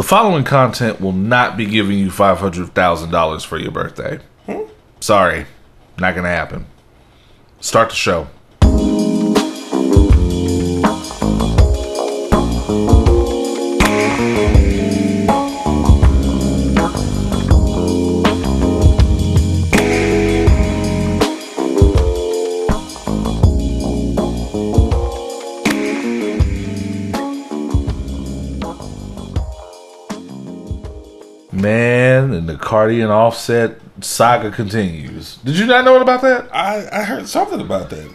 The following content will not be giving you five hundred thousand dollars for your birthday. Hmm? Sorry, not gonna happen. Start the show. Man, and Cardi and Offset saga continues. Did you not know about that? I, I heard something about that.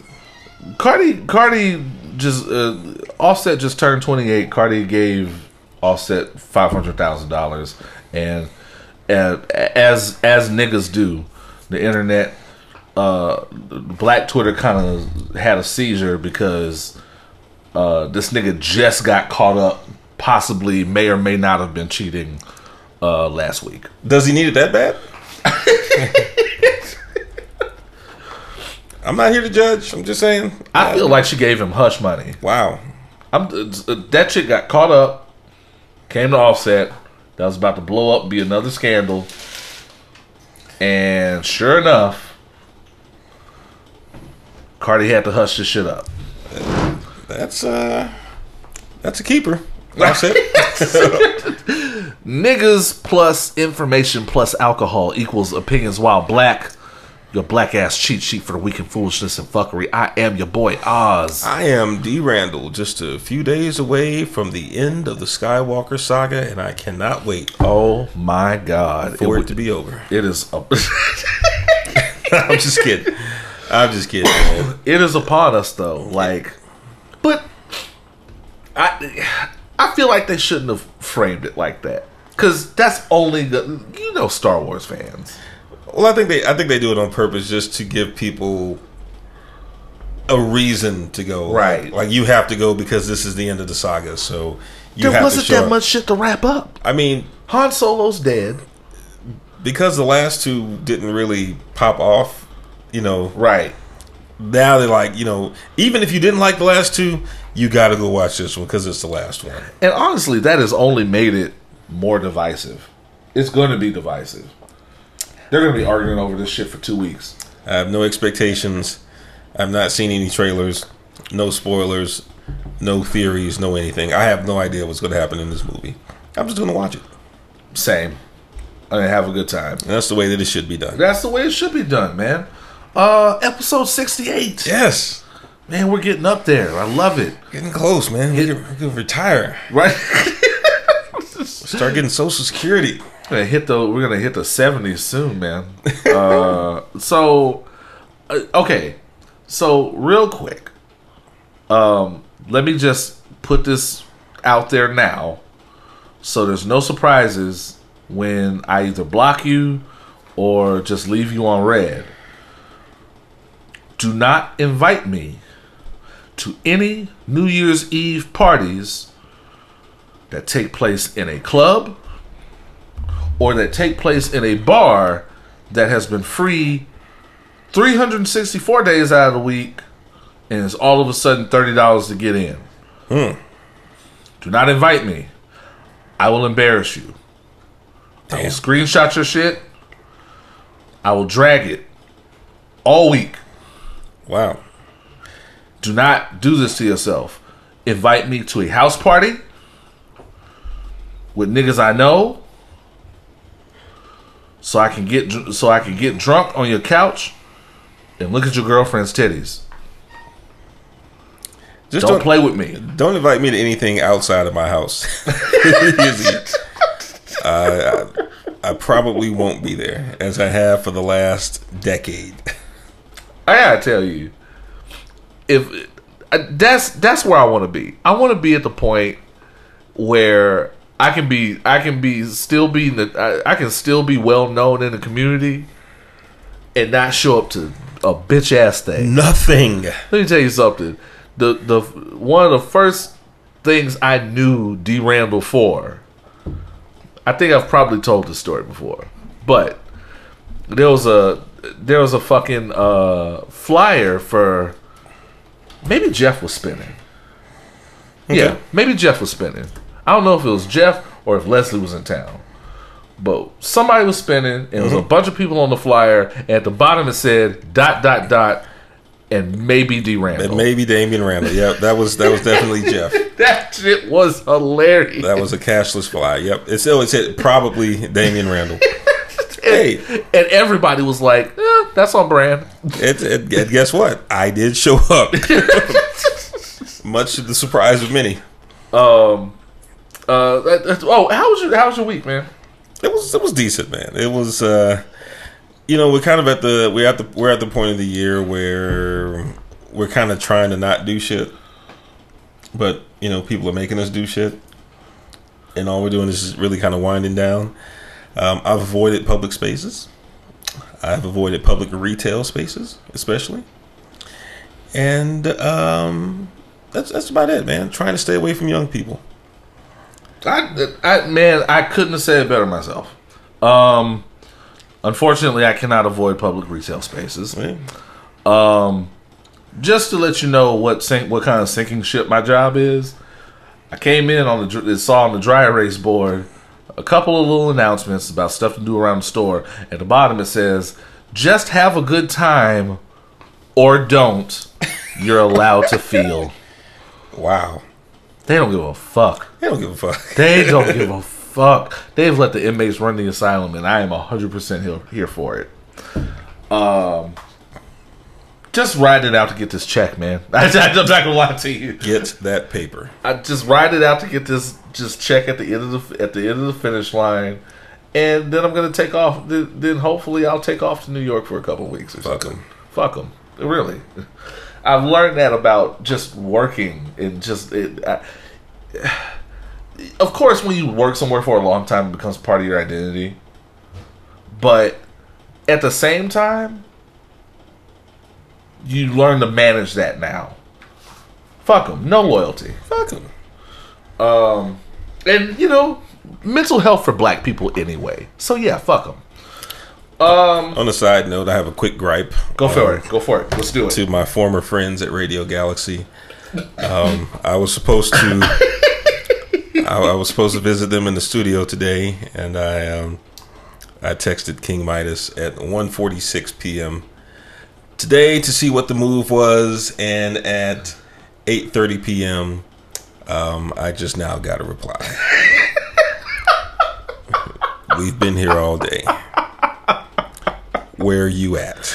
Cardi, Cardi just uh, Offset just turned twenty eight. Cardi gave Offset five hundred thousand dollars, and and as as niggas do, the internet, uh, Black Twitter kind of had a seizure because uh, this nigga just got caught up, possibly may or may not have been cheating uh, last week. Does he need it that bad? I'm not here to judge. I'm just saying. I feel like she gave him hush money. Wow. I'm uh, that chick got caught up, came to Offset. That was about to blow up, be another scandal, and sure enough, Cardi had to hush this shit up. That's uh that's a keeper. That's it. Niggas plus information plus alcohol equals opinions while black. Your black ass cheat sheet for the week in foolishness and fuckery. I am your boy Oz. I am D Randle, just a few days away from the end of the Skywalker saga, and I cannot wait Oh my god! for it, It, to be over. it is. A, I'm just kidding. I'm just kidding, man. it is upon us though. Like, but I I feel like they shouldn't have framed it like that because that's only the you know Star Wars fans. Well, I think they I think they do it on purpose just to give people a reason to go. Right. Like, like, you have to go because this is the end of the saga. So you There have wasn't to show that up. much shit to wrap up. I mean, Han Solo's dead. because the last two didn't really pop off, you know, Right. now they're like, you know, even if you didn't like the last two, you got to go watch this one because it's the last one. And honestly, that has only made it more divisive. It's going to be divisive. They're going to be arguing over this shit for two weeks. I have no expectations. I've not seen any trailers, no spoilers, no theories, no anything. I have no idea what's going to happen in this movie. I'm just going to watch it. Same. I mean, have a good time. And that's the way that it should be done. That's the way it should be done, man. Uh, episode sixty-eight. Yes. Man, we're getting up there. I love it. Getting close, man. We can, we can retire. Right? Start getting Social Security. We're gonna hit the we're gonna hit the seventies soon, man. Uh, so uh, okay, so real quick, um, let me just put this out there now, so there's no surprises when I either block you or just leave you on red. Do not invite me to any New Year's Eve parties that take place in a club or that take place in a bar that has been free 364 days out of the week and is all of a sudden $30 to get in. Hmm. Do not invite me. I will embarrass you. I will screenshot your shit. I will drag it all week. Wow. Do not do this to yourself. Invite me to a house party with niggas I know, so I can get so I can get drunk on your couch and look at your girlfriend's titties. Just Don't don't, play with me. Don't invite me to anything outside of my house. I, I, I probably won't be there, as I have for the last decade. I gotta tell you, if uh, that's that's where I want to be. I want to be at the point where I can be, I can be still be the, I, I can still be well known in the community, and not show up to a bitch ass thing. Nothing. Let me tell you something. The the one of the first things I knew D Randle for. I think I've probably told this story before, but there was a there was a fucking uh, flyer for maybe Jeff was spinning. Yeah, maybe Jeff was spinning. I don't know if it was Jeff or if Leslie was in town. But somebody was spinning, and it was a bunch of people on the flyer. And at the bottom, it said dot dot dot, and maybe D Randle. And maybe Damian Randle. Yep, that was that was definitely Jeff. that shit was hilarious. That was a cashless fly. Yep, it still it said probably Damian Randle. hey, and everybody was like, eh, "That's on brand." it, it, and guess what? I did show up, much to the surprise of many. Um. Uh. that- oh, how was your How was your week, man? It was it was decent, man. It was uh you know, we're kind of at the we're at the we're at the point of the year where we're kind of trying to not do shit. But, you know, people are making us do shit. And all we're doing is really kind of winding down. Um, I've avoided public spaces. I've avoided public retail spaces, especially. And um that's that's about it, man. Trying to stay away from young people. I, I man, I couldn't have said it better myself. Um, unfortunately, I cannot avoid public retail spaces. Um, just to let you know what sink, what kind of sinking ship my job is. I came in on the saw on the dry erase board a couple of little announcements about stuff to do around the store. At the bottom, it says, "Just have a good time, or don't. You're allowed to feel." Wow. They don't give a fuck. They don't give a fuck. They don't give a fuck. They've let the inmates run the asylum, and I am hundred percent here here for it. Um, just ride it out to get this check, man. I, I'm not gonna lie to you. Get that paper. I just ride it out to get this just check at the end of the at the end of the finish line, and then I'm gonna take off. Then, then hopefully I'll take off to New York for a couple weeks or Fuck something. 'em. Fuck them. Really. I've learned that about just working and just it. I, of course, when you work somewhere for a long time, it becomes part of your identity. But at the same time, you learn to manage that now. Fuck them. No loyalty. Fuck them. Um, and you know, mental health for black people anyway. So yeah, fuck them. Um, On a side note, I have a quick gripe. go for um, it. Go for it. Let's do it. To my former friends at Radio Galaxy. Um, I was supposed to. I, I was supposed to visit them in the studio today, and I um, I texted King Midas at 1:46 p.m. today to see what the move was, and at 8:30 p.m. Um, I just now got a reply. We've been here all day. Where are you at?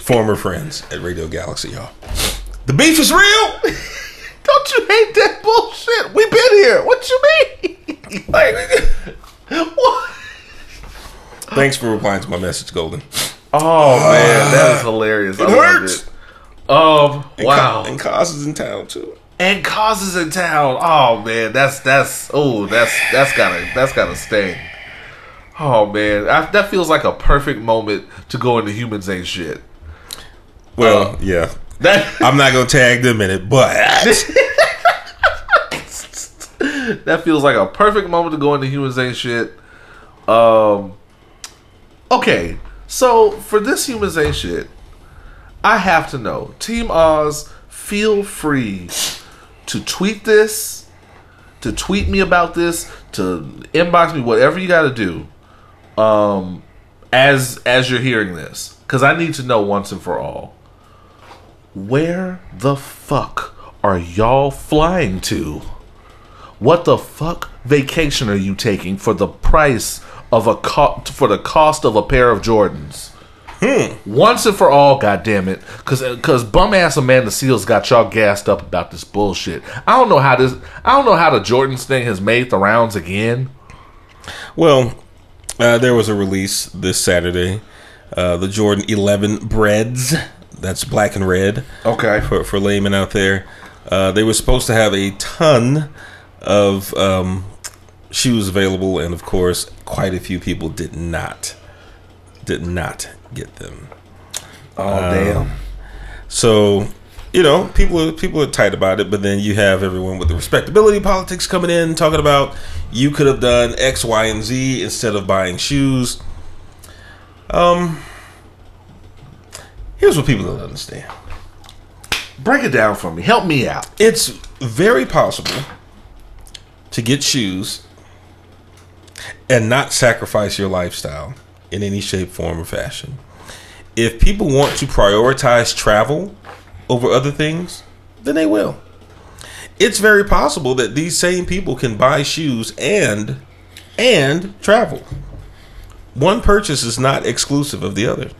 Former friends at Radio Galaxy, y'all. The beef is real. Don't you hate that bullshit? We've been here. What you mean? like, what? Thanks for replying to my message, Golden. Oh man, that is hilarious. I loved hurts. it. Um, And wow. Ka- and Cos is in town too. and causes in town. Oh man, that's that's oh that's that's gotta that's gotta sting. Oh man, I, that feels like a perfect moment to go into humans ain't shit. Well, yeah. That I'm not gonna tag them in it, but that feels like a perfect moment to go into humans ain't shit. Um, okay, so for this humans ain't shit, I have to know, Team Oz, feel free to tweet this, to tweet me about this, to inbox me, whatever you got to do. Um, as as you're hearing this, because I need to know once and for all. Where the fuck are y'all flying to? What the fuck vacation are you taking for the price of a co- for the cost of a pair of Jordans? Once and for all, goddamn it, because because bum ass Amanda Seales got y'all gassed up about this bullshit. I don't know how this. I don't know how the Jordans thing has made the rounds again. well, uh, there was a release this Saturday. Uh, the Jordan 11 breads. That's black and red. Okay. for, for laymen out there. Uh, they were supposed to have a ton of um, shoes available, and of course, quite a few people did not did not get them. Oh damn. So, you know, people are people are tight about it, but then you have everyone with the respectability politics coming in talking about you could have done X, Y, and Z instead of buying shoes. Um, here's what people don't understand. Break it down for me. Help me out. It's very possible to get shoes and not sacrifice your lifestyle in any shape, form, or fashion. If people want to prioritize travel over other things, then they will. It's very possible that these same people can buy shoes and and travel. One purchase is not exclusive of the other.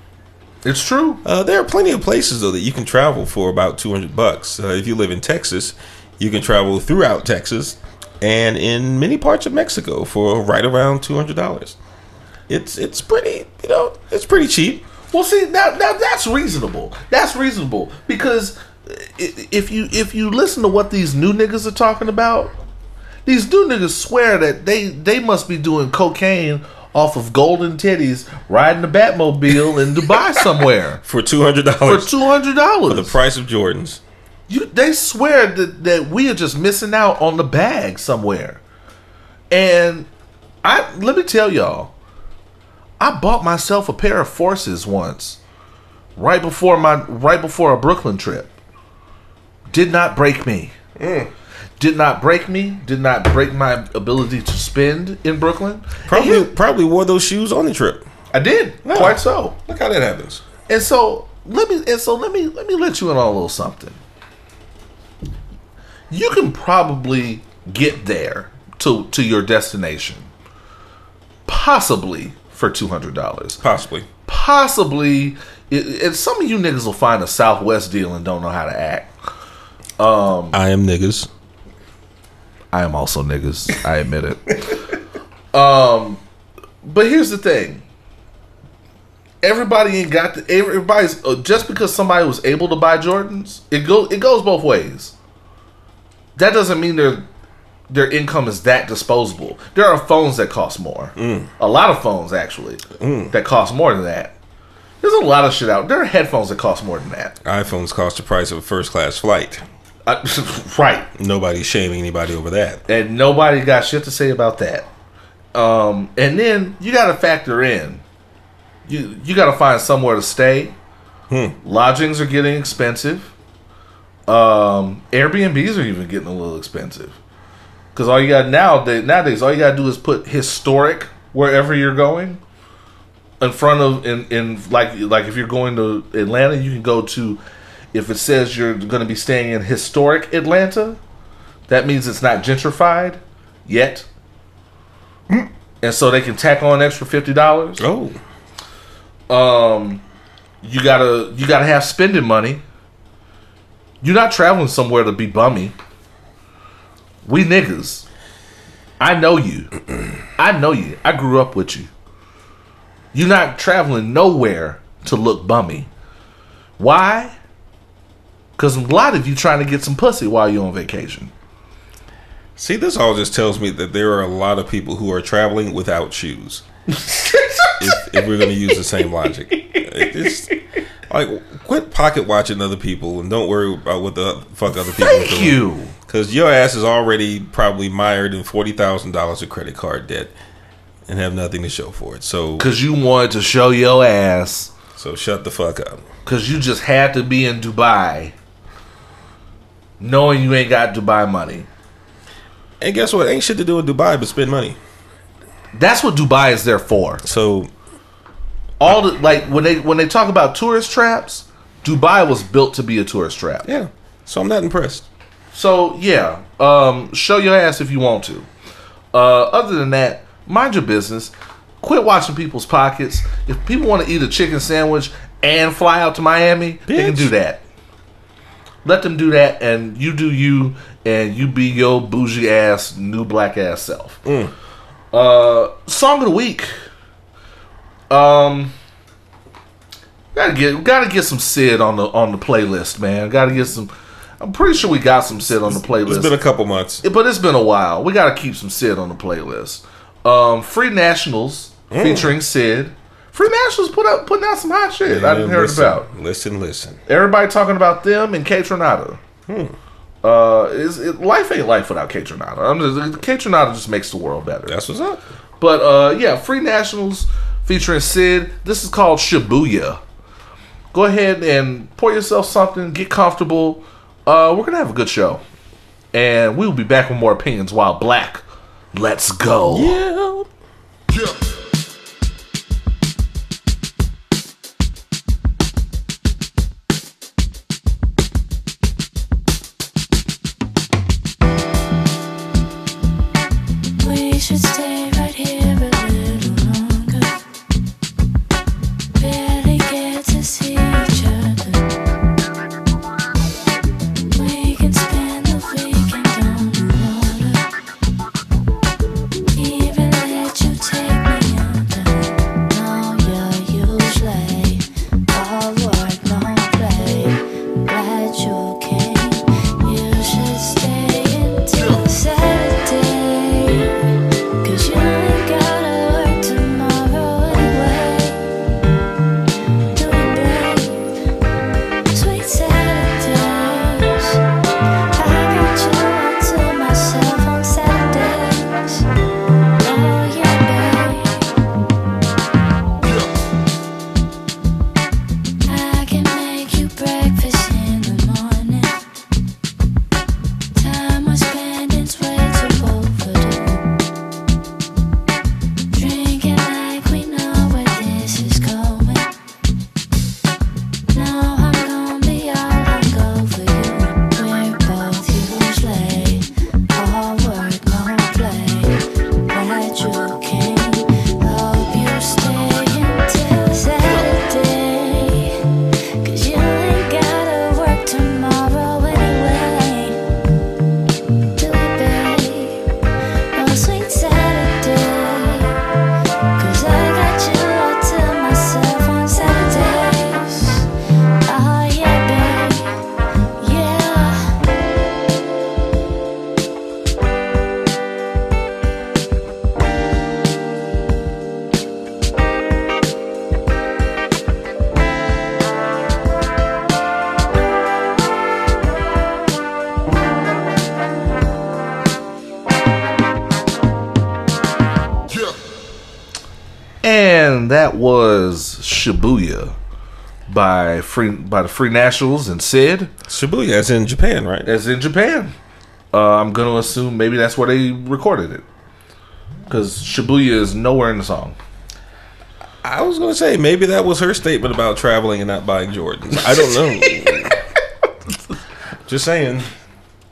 It's true. Uh, there are plenty of places though that you can travel for about two hundred bucks. Uh, if you live in Texas, you can travel throughout Texas and in many parts of Mexico for right around two hundred dollars. It's it's pretty you know it's pretty cheap. Well, see now, now that's reasonable. That's reasonable because if you if you listen to what these new niggas are talking about, these new niggas swear that they they must be doing cocaine off of golden titties, riding the Batmobile in Dubai somewhere For two hundred dollars. for two hundred dollars, hundred the price of Jordans. You they swear that that we are just missing out on the bag somewhere. And I let me tell y'all, I bought myself a pair of forces once. Right before my right before a Brooklyn trip. Did not break me. Mm. Did not break me. Did not break my ability to spend in Brooklyn. Probably probably wore those shoes on the trip. I did. Yeah. Quite so. Look how that happens. And so let me and so let me let me let you in on a little something. You can probably get there to to your destination, possibly for two hundred dollars. Possibly. Possibly, it, and some of you niggas will find a Southwest deal and don't know how to act. Um, I am niggas. I am also niggas. I admit it. um, but here's the thing. Everybody ain't got the. Everybody's uh, just because somebody was able to buy Jordans. It go. It goes both ways. That doesn't mean their their income is that disposable. There are phones that cost more. A lot of phones actually that cost more than that. There's a lot of shit out. There are headphones that cost more than that. iPhones cost the price of a first class flight. Uh, right. Nobody's shaming anybody over that. and nobody got shit to say about that. Um, and then you got to factor in, you you got to find somewhere to stay. Lodgings are getting expensive. Um, Airbnbs are even getting a little expensive. Because all you got now nowadays, all you got to do is put historic wherever you're going. In front of in in like like if you're going to Atlanta, you can go to. If it says you're going to be staying in historic Atlanta, that means it's not gentrified yet. And so they can tack on extra fifty dollars. Oh, Um, you gotta you gotta have spending money. You're not traveling somewhere to be bummy. We niggas. I know you. I know you. I grew up with you. You're not traveling nowhere to look bummy. Why? Because a lot of you trying to get some pussy while you're on vacation. see, this all just tells me that there are a lot of people who are traveling without shoes. if, if we're going to use the same logic, It just like quit pocket watching other people and don't worry about what the fuck other people are Thank doing. you. Because your ass is already probably mired in forty thousand dollars of credit card debt and have nothing to show for it. So, Because you wanted to show your ass. so shut the fuck up. Because you just had to be in Dubai. Knowing you ain't got Dubai money. And guess what? Ain't shit to do in Dubai but spend money. That's what Dubai is there for. So All the like when they when they talk about tourist traps, Dubai was built to be a tourist trap. yeah. So I'm not impressed. So yeah, um, show your ass if you want to. Uh, other than that, mind your business. Quit watching people's pockets. If people want to eat a chicken sandwich and fly out to Miami, they can do that. Let them do that, and you do you, and you be your bougie ass, new black ass self. Uh, song of the week. Um, gotta get gotta get some Syd on the on the playlist, man. Gotta get some. I'm pretty sure we got some Syd on the playlist. It's been a couple months. But it's been a while. We got to keep some Syd on the playlist. Um, Free Nationals featuring Syd. Free Nationals put out putting out some hot shit. I didn't hear listen, about. Listen, listen. Everybody talking about them and Kaytranada. Uh, is it, life ain't life without Kaytranada. I'm just Kaytranada just makes the world better. That's what's up. But uh, yeah, Free Nationals featuring Syd. This is called Shibuya. Go ahead and pour yourself something. Get comfortable. Uh, we're gonna have a good show, and we will be back with more opinions while black Let's go. Yeah. We by free by the Free Nationals and Syd. Shibuya, as in Japan, right? That's in Japan. Uh, I'm gonna assume maybe that's where they recorded it. Because Shibuya is nowhere in the song. I was gonna say maybe that was her statement about traveling and not buying Jordans. I don't know. Just saying.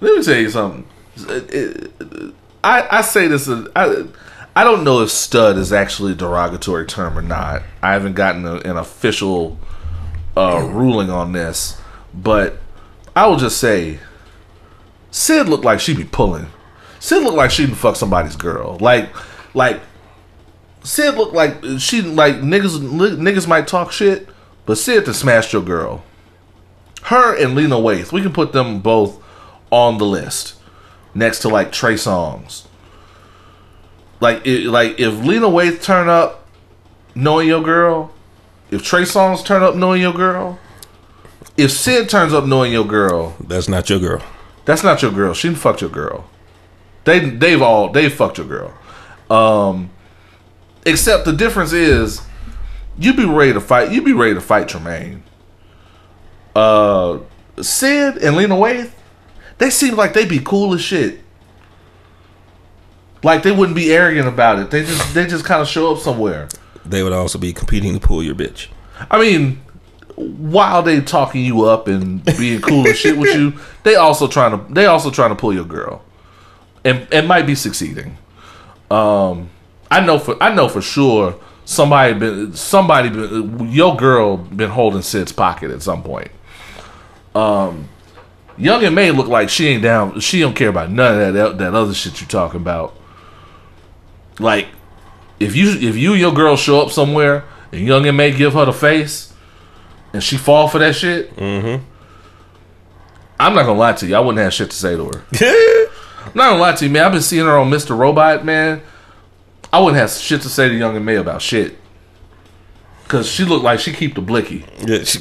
Let me tell you something. It- it- I, I say this. I, I don't know if stud is actually a derogatory term or not. I haven't gotten a, an official uh, ruling on this, but I will just say, Syd looked like she'd be pulling. Syd looked like she would fuck somebody's girl. Like, like Syd looked like she like niggas niggas might talk shit, but Syd to smash your girl. Her and Lena Waithe, we can put them both on the list next to like Trey Songz. Like, it, like if Lena Waithe turn up, knowing your girl, if Trey Songz turn up knowing your girl, if Syd turns up knowing your girl, That's not your girl. that's not your girl. She fucked your girl. They they've all they fucked your girl. Um except the difference is you'd be ready to fight You'd be ready to fight Tremaine. Uh Syd and Lena Waithe, they seem like they'd be cool as shit. Like they wouldn't be arrogant about it. They just they just kind of show up somewhere. They would also be competing to pull your bitch. I mean, while they talking you up and being cool and shit with you, they also trying to they also trying to pull your girl, and and might be succeeding. Um, I know for I know for sure somebody been somebody been, your girl been holding Syd's pocket at some point. Um, Young M.A look like she ain't down. She don't care about none of that that other shit you're talking about. Like, if you if you and your girl show up somewhere and Young M.A give her the face, and she fall for that shit, Mm-hmm. I'm not gonna lie to you. I wouldn't have shit to say to her. I'm not gonna lie to you, man. I've been seeing her on Mr. Robot, man. I wouldn't have shit to say to Young M.A about shit. Cause she looked like she keep the blicky. yeah, she,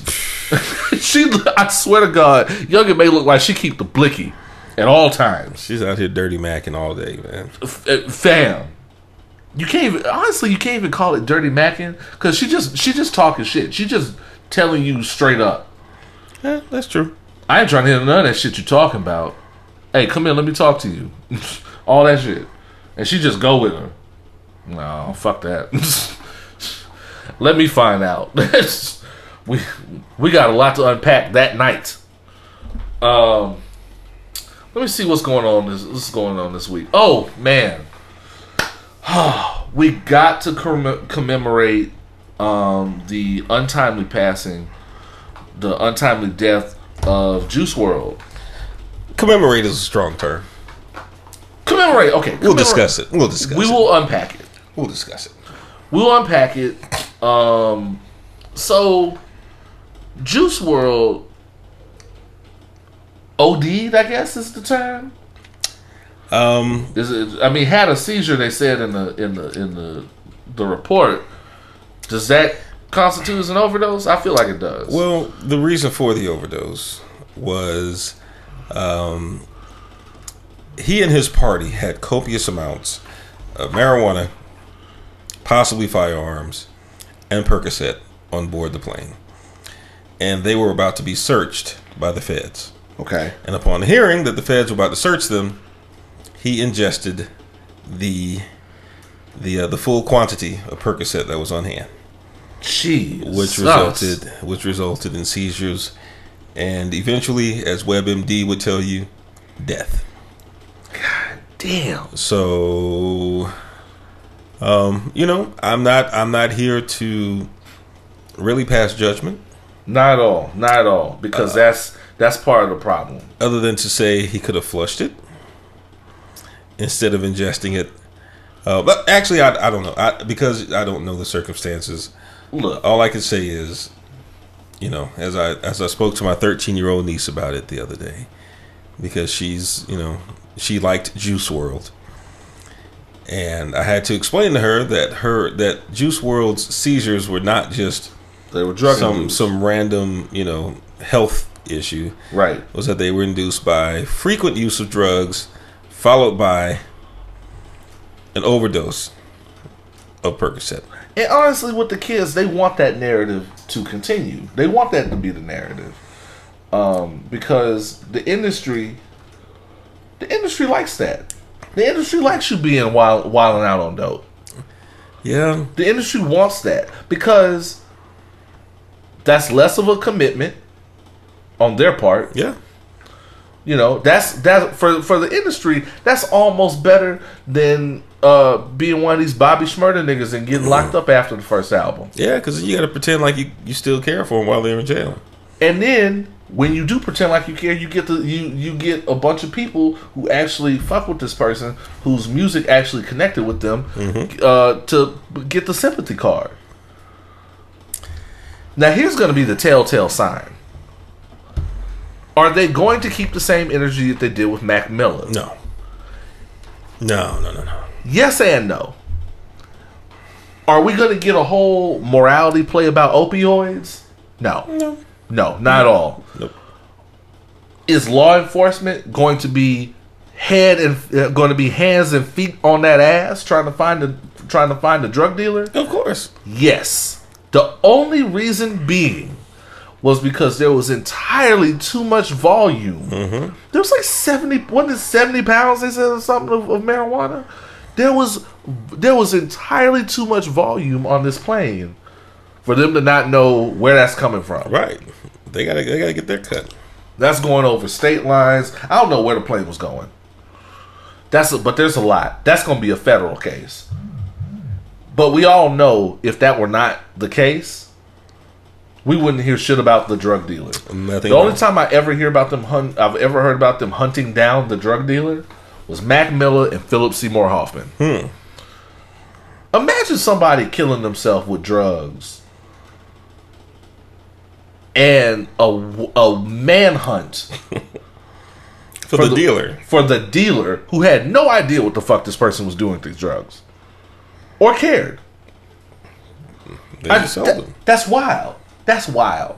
she, I swear to God, Young M.A look like she keep the blicky at all times. she's out here dirty macking all day, man. F- uh, fam, you can't even honestly you can't even call it dirty macking because she just she just talking shit. She just telling you straight up. Yeah, that's true. I ain't trying to hear none of that shit you talking about. Hey, come in, let me talk to you. All that shit. and she just go with her. No, fuck that. Let me find out. we we got a lot to unpack that night. Um, let me see what's going on. This what's going on this week. Oh man, we got to comm- commemorate um, the untimely passing, the untimely death of Juice WRLD. Commemorate is a strong term. Commemorate. Okay, We'll discuss it. We'll discuss We it. will unpack it. We'll discuss it. We'll unpack it. Um, so Juice WRLD OD'd, I guess is the term. Um, Is it? I mean, had a seizure. They said in the in the in the the report. Does that constitute as an overdose? I feel like it does. well, the reason for the overdose was um, he and his party had copious amounts of marijuana, possibly firearms, and Percocet on board the plane. And they were about to be searched by the feds. okay. And upon hearing that the feds were about to search them, he ingested the the uh, the full quantity of Percocet that was on hand, Jeez. which resulted which resulted in seizures, and eventually, as WebMD would tell you, death. God damn. So, um, you know, I'm not I'm not here to really pass judgment, Not at all. Not at all. Because that's that's part of the problem. other than to say he could have flushed it instead of ingesting it. Uh, but actually, I, I don't know I, because I don't know the circumstances. Look, All I can say is, you know, as I as I spoke to my 13 year old niece about it the other day, because she's you know she liked Juice WRLD, and I had to explain to her that her that Juice WRLD's seizures were not just they were drug some abuse. some random you know health issue right. was that they were induced by frequent use of drugs, followed by an overdose of Percocet. And honestly, with the kids, they want that narrative to continue. They want that to be the narrative, um, because the industry, the industry likes that. The industry likes you being wild, wilding out on dope. Yeah, The industry wants that because that's less of a commitment on their part. yeah, You know, that's that for for the industry. That's almost better than uh, being one of these Bobby Shmurda niggas and getting locked up after the first album. yeah. Because you got to pretend like you, you still care for them while they're in jail. And then when you do pretend like you care, you get the you you get a bunch of people who actually fuck with this person, whose music actually connected with them, uh, to get the sympathy card. Now here's going to be the telltale sign. Are they going to keep the same energy that they did with Mac Miller? No, no, no, no, no. Yes and no. Are we going to get a whole morality play about opioids? No. No. No, not at all. Nope. Is law enforcement going to be head and uh, going to be hands and feet on that ass trying to find the trying to find the drug dealer? Of course. Yes. The only reason being was because there was entirely too much volume. Mm-hmm. There was like seventy, what is seventy pounds? They said or something of, of marijuana. There was there was entirely too much volume on this plane for them to not know where that's coming from. Right. They gotta they gotta get their cut. That's going over state lines. I don't know where the plane was going. That's a, but there's a lot. That's going to be a federal case. But we all know if that were not the case, we wouldn't hear shit about the drug dealer. Nothing. The only time I ever hear about them hunt, I've ever heard about them hunting down the drug dealer was Mac Miller and Philip Seymour Hoffman. Hmm. Imagine somebody killing themselves with drugs and a, a manhunt for, for the, the- dealer. for the dealer who had no idea what the fuck this person was doing with these drugs or cared. They I- that- them. that's wild. That's wild.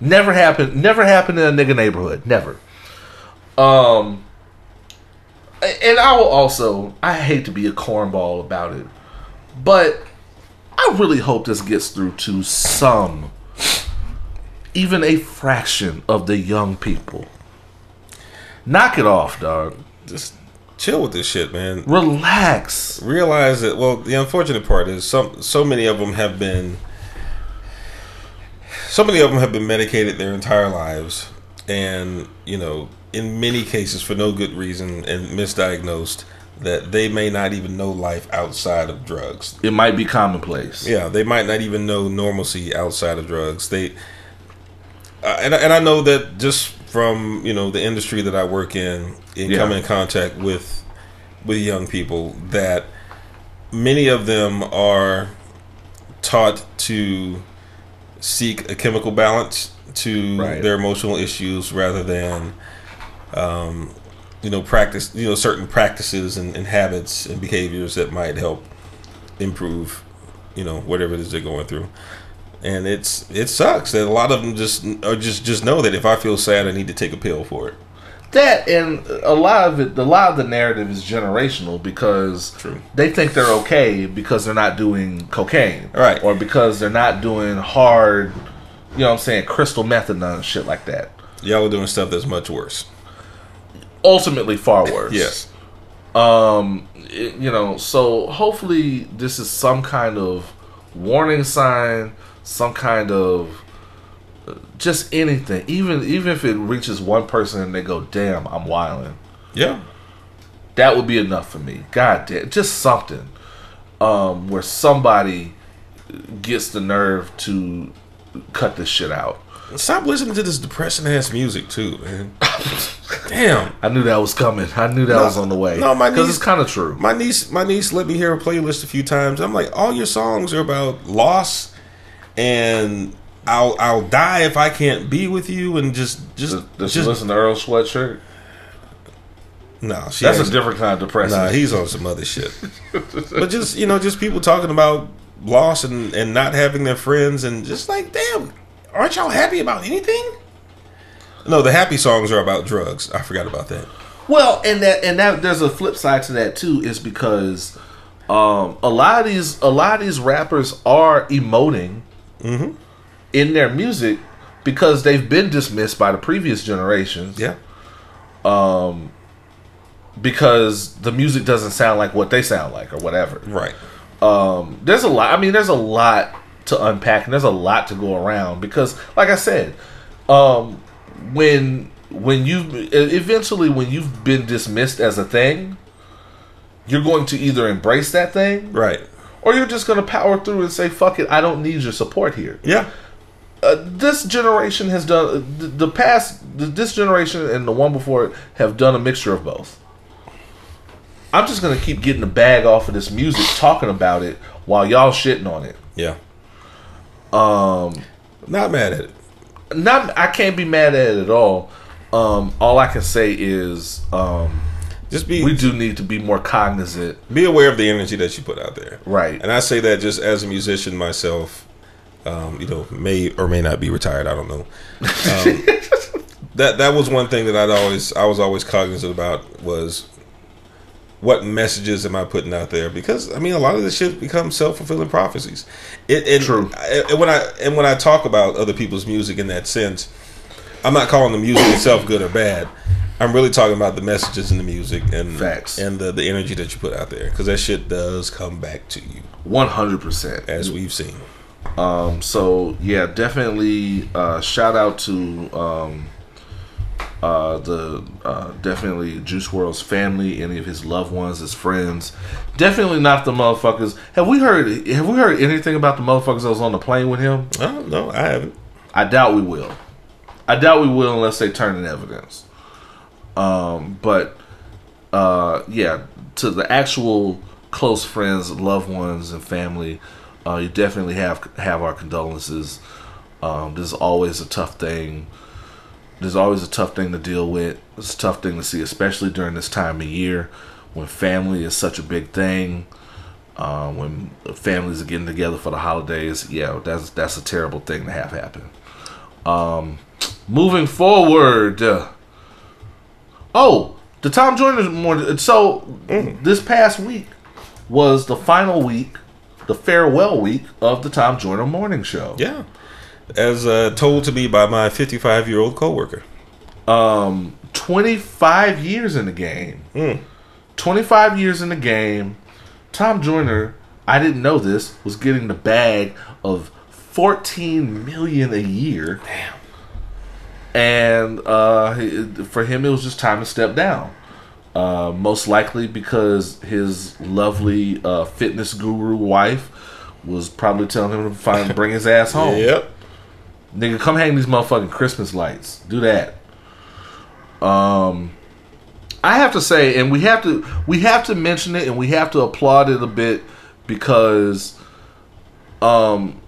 Never happened. Never happened in a nigga neighborhood. Never. Um. And I will also. I hate to be a cornball about it, but I really hope this gets through to some, even a fraction of the young people. Knock it off, dog. Just chill with this shit, man. Relax. Realize that. Well, the unfortunate part is some so many of them have been. So many of them have been medicated their entire lives, and you know, in many cases for no good reason and misdiagnosed that they may not even know life outside of drugs. It might be commonplace. Yeah, they might not even know normalcy outside of drugs. They uh, and and I know that just from you know the industry that I work in, in Yeah. coming in contact with with young people, that many of them are taught to seek a chemical balance to Right. their emotional issues rather than um, you know practice you know certain practices and, and habits and behaviors that might help improve you know whatever it is they're going through and it's it sucks that a lot of them just or just just know that if i feel sad i need to take a pill for it That and a lot of it, a lot of the narrative is generational because True. they think they're okay because they're not doing cocaine, Right. Or because they're not doing hard, you know, what I'm saying crystal meth and shit like that. y'all are doing stuff that's much worse Ultimately, far worse. yes Um, it- you know, so hopefully this is some kind of warning sign, some kind of just anything. Even even if it reaches one person and they go, "Damn, I'm wilding." yeah That would be enough for me. God damn, just something um, where somebody gets the nerve to cut this shit out. stop listening to this depressing ass music too man damn I knew that was coming. I knew that No, was on the way. no, my because it's kind of true. my niece my niece let me hear a playlist a few times i'm like all your songs are about loss and i'll i'll die if i can't be with you and just just Does, does she just listen to Earl Sweatshirt? no she That's a different kind of depressing. Nah, he's on some other shit. but just you know, just people talking about loss and and not having their friends and just like, damn, aren't y'all happy about anything? No, the happy songs are about drugs. I forgot about that. Well, and that and that there's a flip side to that too, is because um, a lot of these a lot of these rappers are emoting in their music because they've been dismissed by the previous generations Yeah, Um, because the music doesn't sound like what they sound like or whatever. right. Um, there's a lot. I mean, there's a lot to unpack and there's a lot to go around because, like I said, um, when when you eventually when you've been dismissed as a thing, you're going to either embrace that thing Right. or you're just going to power through and say, "Fuck it, I don't need your support here." Yeah. Uh, this generation has done the, the past. This generation and the one before it have done a mixture of both. I'm just gonna keep getting the bag off of this music, talking about it while y'all shitting on it. Yeah. Um, not mad at it. Not, I can't be mad at it at all. Um, all I can say is um, Just be we do need to be more cognizant, be aware of the energy that you put out there. right? And I say that just as a musician myself, um, you know, may or may not be retired. I don't know. Um, that that was one thing that I'd always I was always cognizant about was what messages am I putting out there? Because I mean, a lot of this shit becomes self fulfilling prophecies. It, and, True. And when I and when I talk about other people's music in that sense, I'm not calling the music itself good or bad. I'm really talking about the messages in the music and Facts. and the, the energy that you put out there because that shit does come back to you One hundred percent. as we've seen. Um, so yeah, definitely uh, shout out to um, uh, the uh, definitely Juice WRLD's family, any of his loved ones, his friends. Definitely not the motherfuckers. Have we heard? Have we heard anything about the motherfuckers that was on the plane with him? Oh no, I haven't. I doubt we will. I doubt we will unless they turn in evidence. Um, but uh, yeah, to the actual close friends, loved ones, and family, uh, you definitely have have our condolences. Um, this is always a tough thing. There's always a tough thing to deal with. It's a tough thing to see, especially during this time of year when family is such a big thing. Uh, when families are getting together for the holidays, yeah, that's that's a terrible thing to have happen. Um, moving forward, uh, oh, the Tom Joyner more. So this past week was the final week, the farewell week of the Tom Joyner Morning Show. Yeah, as uh, told to me by my 55 year old coworker. Um, 25 years in the game. Mm. 25 years in the game, Tom Joyner, I didn't know this, was getting the bag of 14 million a year. Damn. And uh, for him, it was just time to step down. Uh, most likely because his lovely uh, fitness guru wife was probably telling him to find bring his ass home. Yep. Nigga, come hang these motherfucking Christmas lights. Do that. Um, I have to say, and we have to we have to mention it, and we have to applaud it a bit because, um,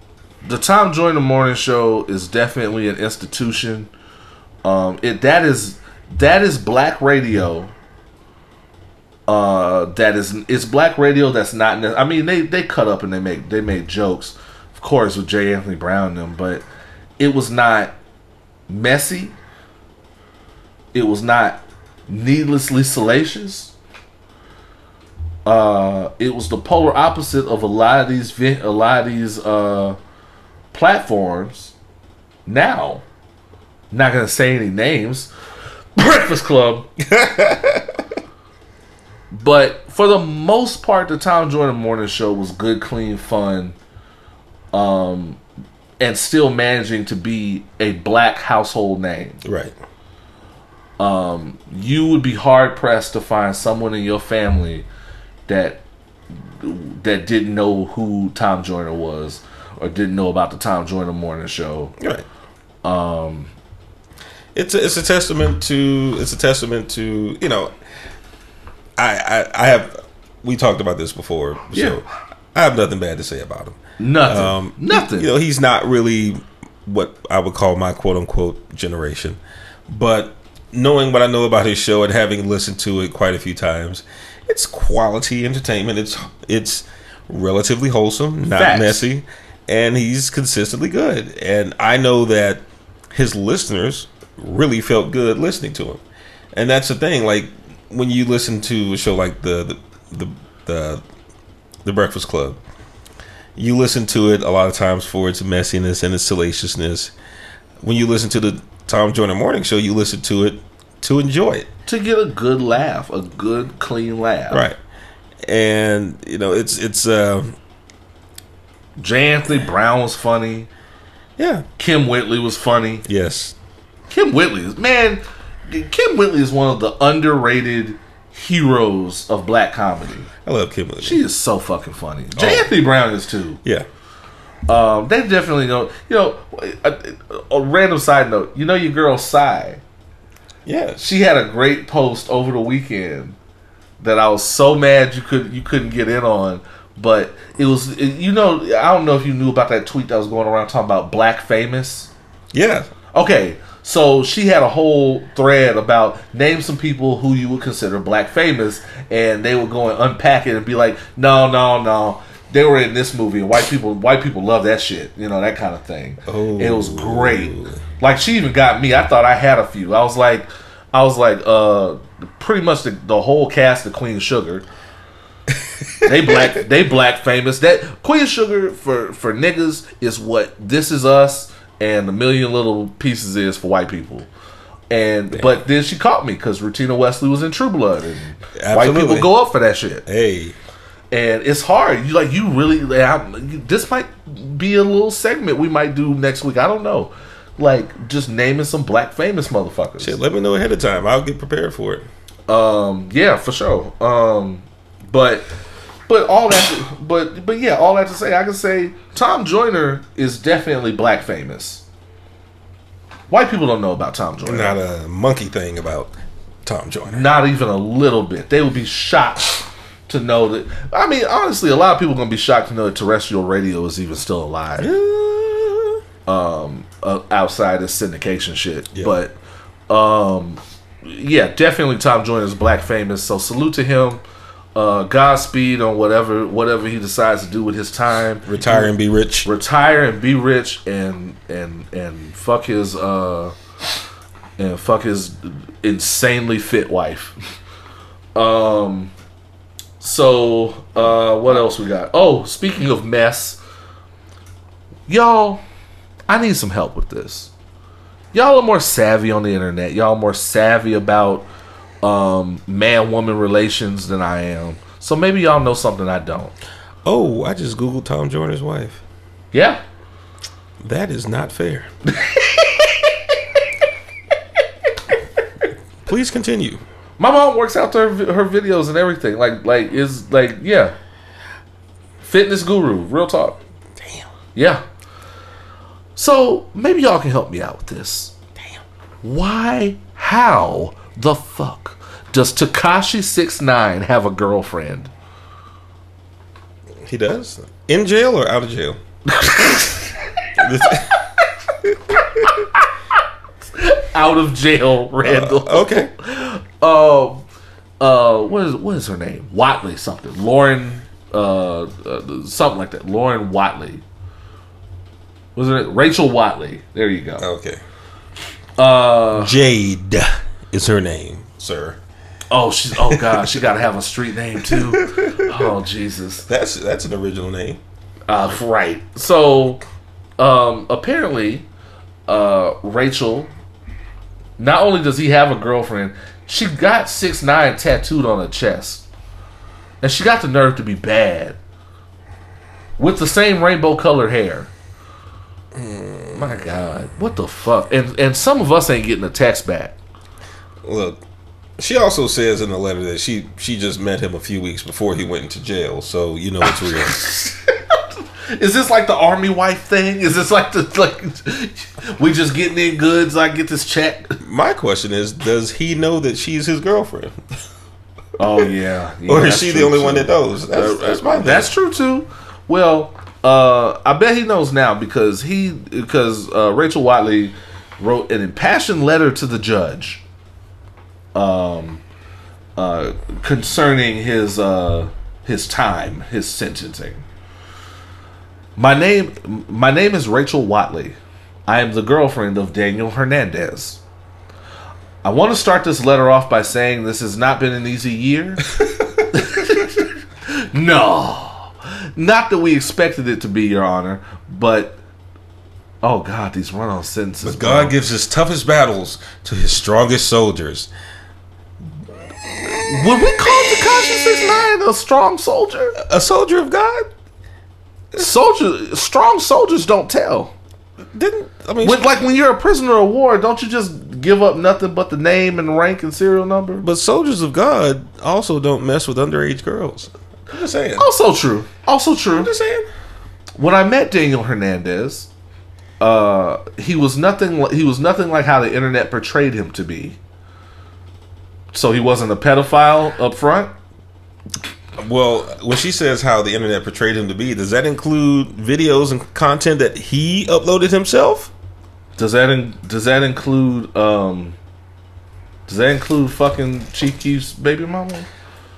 the Tom Joyner Morning Show is definitely an institution. Um, it that is that is black radio. Uh, that is it's black radio. That's not. I mean, they they cut up and they make they make jokes, of course, with J. Anthony Brown and them, but it was not messy. It was not needlessly salacious. Uh, it was the polar opposite of a lot of these a lot of these uh, platforms. Now, not gonna say any names. Breakfast Club. but for the most part, the Tom Joyner Morning Show was good, clean, fun, um, and still managing to be a black household name Right. you would be hard pressed to find someone in your family that that didn't know who Tom Joyner was or didn't know about the Tom Joyner Morning Show. Right. Um, it's a, it's a testament to it's a testament to you know, I I, I have we talked about this before, so I have nothing bad to say about him. Nothing. Um, Nothing. You know, he's not really what I would call my quote unquote generation, but knowing what I know about his show and having listened to it quite a few times, it's quality entertainment. It's it's relatively wholesome, not Facts. messy, and he's consistently good. And I know that his listeners really felt good listening to him, and that's the thing. Like when you listen to a show like the the the, the, the Breakfast Club you listen to it a lot of times for its messiness and its salaciousness. When you listen to the Tom Joyner Morning Show, you listen to it to enjoy it, to get a good laugh, a good clean laugh. right? And you know, it's it's uh, J. Anthony Brown was funny. yeah, Kym Whitley was funny. yes, Kym Whitley is man. Kym Whitley is one of the underrated heroes of black comedy. I love Kym. Whitley. She is so fucking funny. J. Oh. Anthony Brown is too. yeah, Um, they definitely know. You know, a, a random side note. You know your girl Psy. yeah, She had a great post over the weekend that I was so mad you could you couldn't get in on. But it was it- you know I don't know if you knew about that tweet that was going around talking about black famous. yeah, Okay, so she had a whole thread about name some people who you would consider black famous, and they would go and unpack it and be like, no, no, no, they were in this movie, and white people, white people love that shit, you know, that kind of thing. Oh. It was great. Like she even got me. I thought I had a few. I was like, I was like, uh, pretty much the, the whole cast of Queen Sugar. they black they black famous. That Queen Sugar for for niggas is what this is us and a million little pieces is for white people. And but then she caught me because Rutina Wesley was in True Blood and white people go up for that shit. hey, And it's hard. You like you really. I, this might be a little segment we might do next week. I don't know. Like just naming some black famous motherfuckers. shit, let me know ahead of time. I'll get prepared for it. Um, yeah, for sure. Um, but but all that, but but yeah, all that to say, I can say Tom Joyner is definitely black famous. White people don't know about Tom Joyner. Not a monkey thing about Tom Joyner. Not even a little bit. They would be shocked to know that. I mean, honestly, a lot of people are going to be shocked to know that terrestrial radio is even still alive uh, outside of syndication shit. Yeah. But um, yeah, definitely Tom Joyner is black famous. So salute to him. Uh, Godspeed on whatever whatever he decides to do with his time. Retire and be rich. retire and be rich and and and fuck his uh and fuck his insanely fit wife. Um so uh what else we got? Oh, speaking of mess, y'all, I need some help with this. Y'all are more savvy on the internet. Y'all are more savvy about um, man woman relations than I am. So maybe y'all know something I don't. Oh, I just googled Tom Joyner's wife. Yeah. That is not fair. Please continue. My mom works out her her videos and everything. Like like is like yeah. Fitness guru, real talk. Damn. Yeah. So maybe y'all can help me out with this. Damn. Why how the fuck does Tekashi Six Nine have a girlfriend? He does? In jail or out of jail? Out of jail, Randle. okay. uh, uh, what is what is her name? Wattley something. Lauren, uh, uh something like that. Lauren Wattley. Was it Rachel Wattley? There you go. Okay. Uh, Jade is her name, sir. oh, she's oh god, she got to have a street name too. Oh Jesus. That's that's an original name. Uh, right. So, um, apparently, uh, Rachel. Not only does he have a girlfriend, she got six nine tattooed on her chest, and she got the nerve to be bad with the same rainbow colored hair. My God, what the fuck? And and some of us ain't getting a text back. Look, she also says in the letter that she she just met him a few weeks before he went into jail, so you know it's real. Is this like the army wife thing? Is this like the like we just getting in goods? I get this check. My question is, does he know that she's his girlfriend, Oh yeah, yeah or is she the only too. one that knows? That's, that's my That's true too. Well, uh, I bet he knows now because he because uh, Rachel Wattley wrote an impassioned letter to the judge, um, uh, concerning his uh his time, his sentencing. My name, my name is Rachel Wattley. I am the girlfriend of Daniel Hernandez. I want to start this letter off by saying this has not been an easy year. no, not that we expected it to be, Your Honor, but oh God, these run-on sentences. But God bro. gives his toughest battles to his strongest soldiers. Would we call Tekashi Six Nine a strong soldier? A soldier of God Soldier, strong soldiers don't tell. didn't. I mean, When, like when you're a prisoner of war, don't you just give up nothing but the name and rank and serial number? but soldiers of God also don't mess with underage girls. I'm just saying. Also true. Also true. I'm just saying. when I met Daniel Hernandez, uh, he was nothing. He was nothing like how the internet portrayed him to be. So he wasn't a pedophile up front. Well, when she says how the internet portrayed him to be, does that include videos and content that he uploaded himself? Does that in, does that include um? Does that include fucking Chief Keef's baby mama?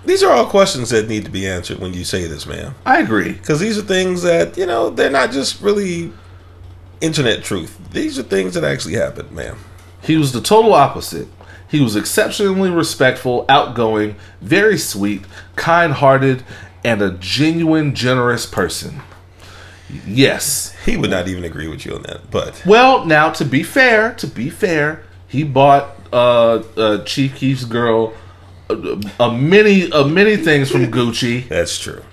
These are all questions that need to be answered when you say this, man. I agree. Because these are things that, you know, they're not just really internet truth. These are things that actually happened, man. He was the total opposite. He was exceptionally respectful, outgoing, very sweet, kind hearted, and a genuine, generous person. Yes. He would not even agree with you on that. But Well, now to be fair, to be fair, he bought uh, uh, Chief Keef's girl a, a many a many things from Gucci. that's true.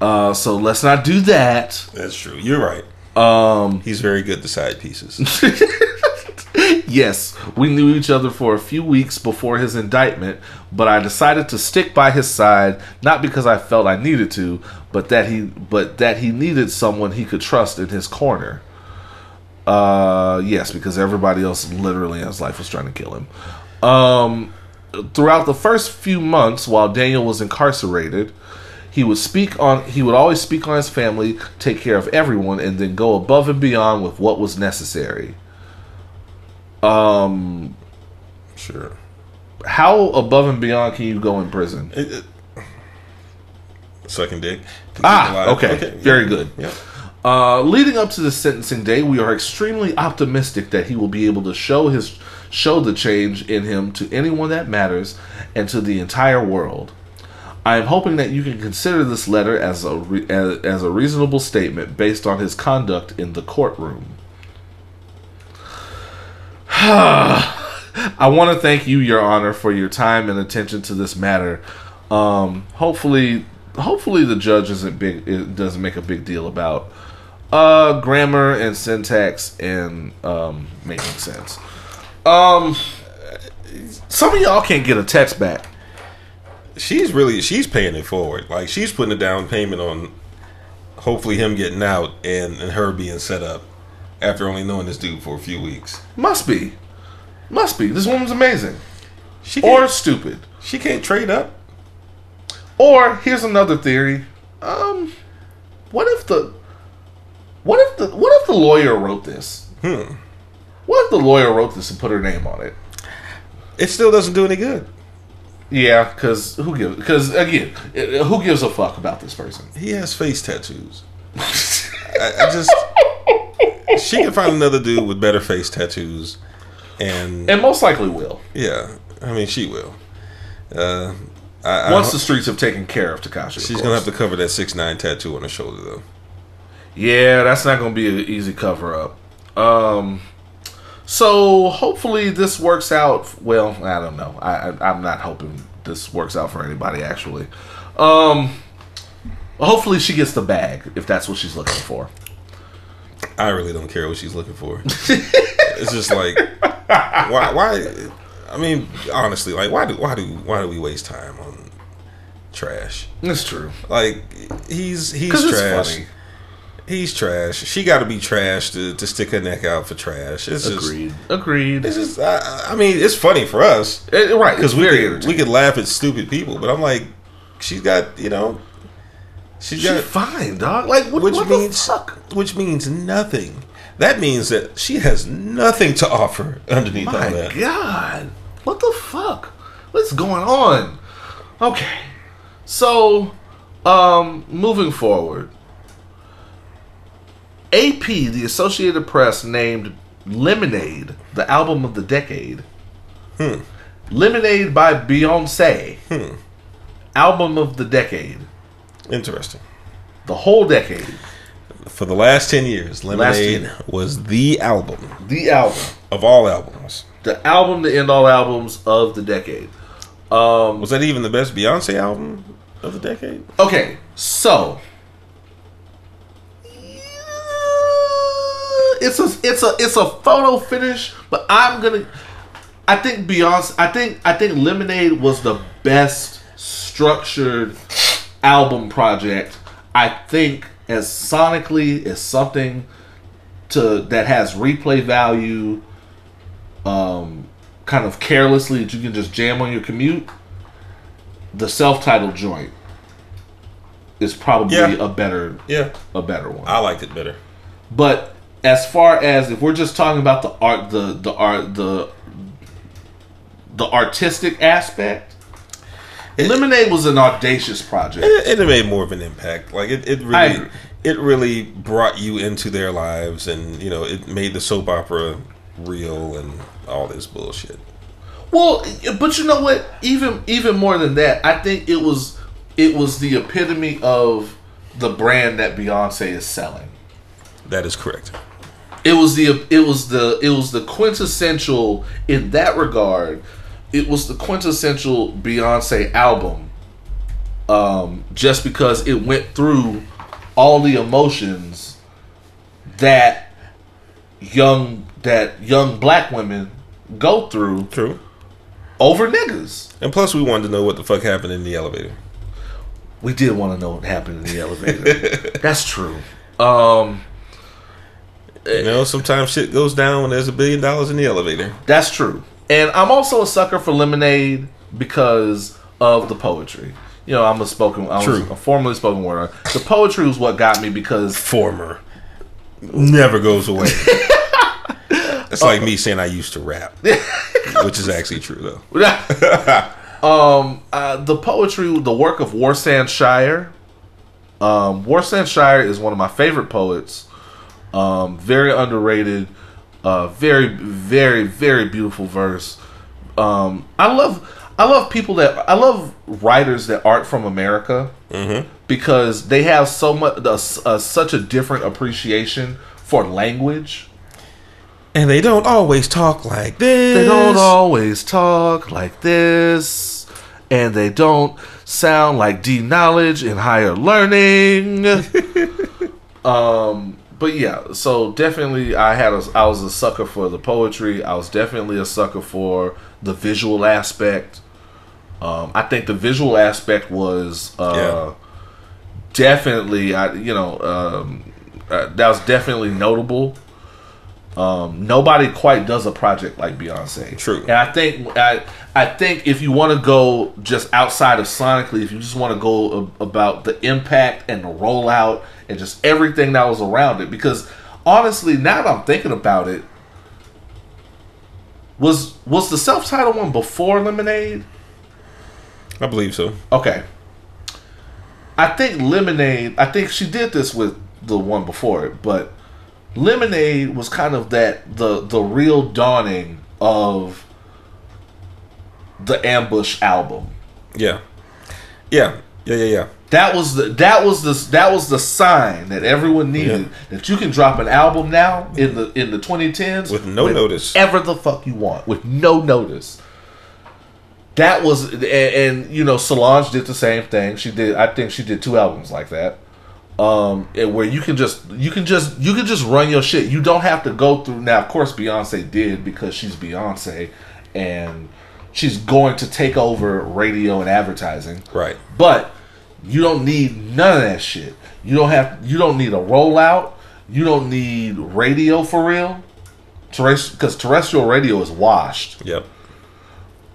Uh, so let's not do that. That's true. You're right. Um, He's very good to side pieces. yes, we knew each other for a few weeks before his indictment, but I decided to stick by his side not because I felt I needed to, but that he but that he needed someone he could trust in his corner. Uh, yes, because everybody else literally in his life was trying to kill him. Um, throughout the first few months while Daniel was incarcerated, he would speak on he would always speak on his family, take care of everyone, and then go above and beyond with what was necessary. Um, sure. how above and beyond can you go in prison? It- it- Sucking dick. Ah, alive. okay, very good. Yeah. Uh, leading up to the sentencing day, we are extremely optimistic that he will be able to show his show the change in him to anyone that matters and to the entire world. I am hoping that you can consider this letter as a re- as, a reasonable statement based on his conduct in the courtroom. I want to thank you, Your Honor, for your time and attention to this matter. Um, hopefully, hopefully the judge isn't big. It doesn't make a big deal about uh, grammar and syntax and um, making sense. Um, some of y'all can't get a text back. She's really she's paying it forward. Like she's putting a down payment on hopefully him getting out and, and her being set up after only knowing this dude for a few weeks. Must be, must be. This woman's amazing, She or stupid. she can't trade up. Or here's another theory. Um, what if the, what if the, what if the lawyer wrote this? Hmm. What if the lawyer wrote this and put her name on it? It still doesn't do any good. Yeah, because who gives? Because again, who gives a fuck about this person? He has face tattoos. I, I just she can find another dude with better face tattoos, and And most likely will yeah, I mean she will. Uh, I, once I, the streets have taken care of Tekashi. she's gonna have to cover that six nine tattoo on her shoulder though. Yeah, that's not going to be an easy cover up. Um, so hopefully this works out. Well, I don't know. I, I I'm not hoping this works out for anybody actually. Um, hopefully she gets the bag if that's what she's looking for. I really don't care what she's looking for. it's just like why why I mean honestly like why do why do why do we waste time on trash? That's true Like he's he's trash. Funny. He's trash. She got to be trash to, to stick her neck out for trash. It's just Agreed. Agreed. it's just I, I mean it's funny for us Eh, right. because we very could, we could laugh at stupid people, but I'm like she's got you know she's She's got fine, dog. Like what, which what means the fuck? which means nothing. That means that she has nothing to offer underneath all My that. God, what the fuck? What's going on? Okay, so um, moving forward, AP, the Associated Press, named "Lemonade" the album of the decade. Hmm. Lemonade by Beyonce, Hmm. album of the decade, Interesting. the whole decade, For the last ten years, Lemonade year. was the album the album, of all albums. the album to end all albums of the decade. Um, Was that even the best Beyonce album of the decade? Okay, so it's a it's a it's a photo finish, but I'm gonna. I think Beyonce. I think I think Lemonade was the best structured album project. I think as sonically as something to that has replay value. Um, kind of carelessly that you can just jam on your commute. The self-titled joint is probably Yeah. a better Yeah, a better one. I liked it better. But as far as if we're just talking about the art, the the art, the the artistic aspect, Lemonade was an audacious project. It, it made more of an impact. Like it, it really, it really brought you into their lives, and you know, it made the soap opera real and all this bullshit. Well, but you know what? Even even more than that, I think it was it was the epitome of the brand that Beyonce is selling. That is correct. It was the it was the it was the quintessential in that regard. It was the quintessential Beyonce album. Um, just because it went through all the emotions that young that young black women go through True. over niggas. And plus, we wanted to know what the fuck happened in the elevator. We did want to know what happened in the elevator. That's true. Um, You know, sometimes shit goes down when there's a billion dollars in the elevator. That's true. And I'm also a sucker for lemonade because of the poetry. You know, I'm a spoken, I was True. a formerly spoken word. artist. The poetry was what got me because Former never goes away. It's like me saying I used to rap, which is actually true though. um, uh, the poetry, the work of Warsan Shire. Um, Warsan Shire is one of my favorite poets. Um, very underrated. Uh, very, very, very beautiful verse. Um, I love, I love people that I love writers that aren't from America because they have so much, uh, such a different appreciation for language. And they don't always talk like this. They don't always talk like this, and they don't sound like D knowledge and higher learning. um, but yeah, so definitely, I had a, I was a sucker for the poetry. I was definitely a sucker for the visual aspect. Um, I think the visual aspect was uh, Yeah. definitely, I you know, um, uh, that was definitely notable. Um, nobody quite does a project like Beyonce. True. And I think I I think if you want to go just outside of sonically, if you just want to go a- about the impact and the rollout and just everything that was around it, because honestly, now that I'm thinking about it, was was the self titled one before Lemonade? I believe so. Okay. I think Lemonade, I think she did this with the one before it, but Lemonade was kind of that the the real dawning of the Ambush album. Yeah. Yeah. Yeah, yeah, yeah. That was the that was the that was the sign that everyone needed that you can drop an album now in the in the 2010s With no notice. ever the fuck you want with no notice. That was and, and you know Solange did the same thing. She did I think she did two albums like that. Um where you can just you can just you can just run your shit. You don't have to go through now of course Beyonce did because she's Beyonce and she's going to take over radio and advertising. Right. But you don't need none of that shit. You don't have. You don't need a rollout. You don't need radio for real. Because terrestrial radio is washed. Yep.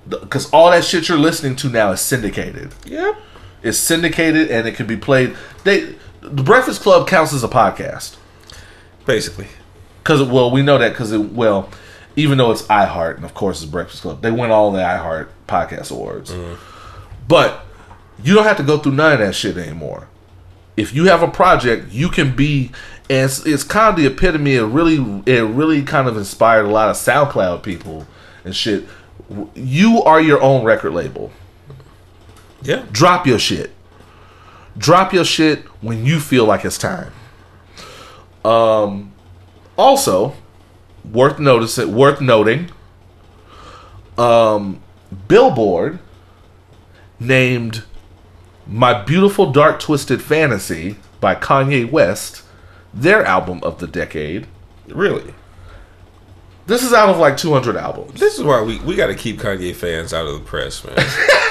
Because all that shit you're listening to now is syndicated. Yep. It's syndicated and it can be played. They the Breakfast Club counts as a podcast. Basically. Because well, we know that because it well, even though it's iHeart and of course it's Breakfast Club, they win all the iHeart podcast awards. Mm-hmm. But you don't have to go through none of that shit anymore. If you have a project, you can be, and it's, it's kind of the epitome. It really, it really kind of inspired a lot of SoundCloud people and shit. You are your own record label. Yeah. Drop your shit. Drop your shit when you feel like it's time. Um, also, worth noticing, worth noting, um, Billboard named "My Beautiful Dark Twisted Fantasy" by Kanye West their album of the decade. Really. This is out of like 200 albums. This is why we, we got to keep Kanye fans out of the press, man.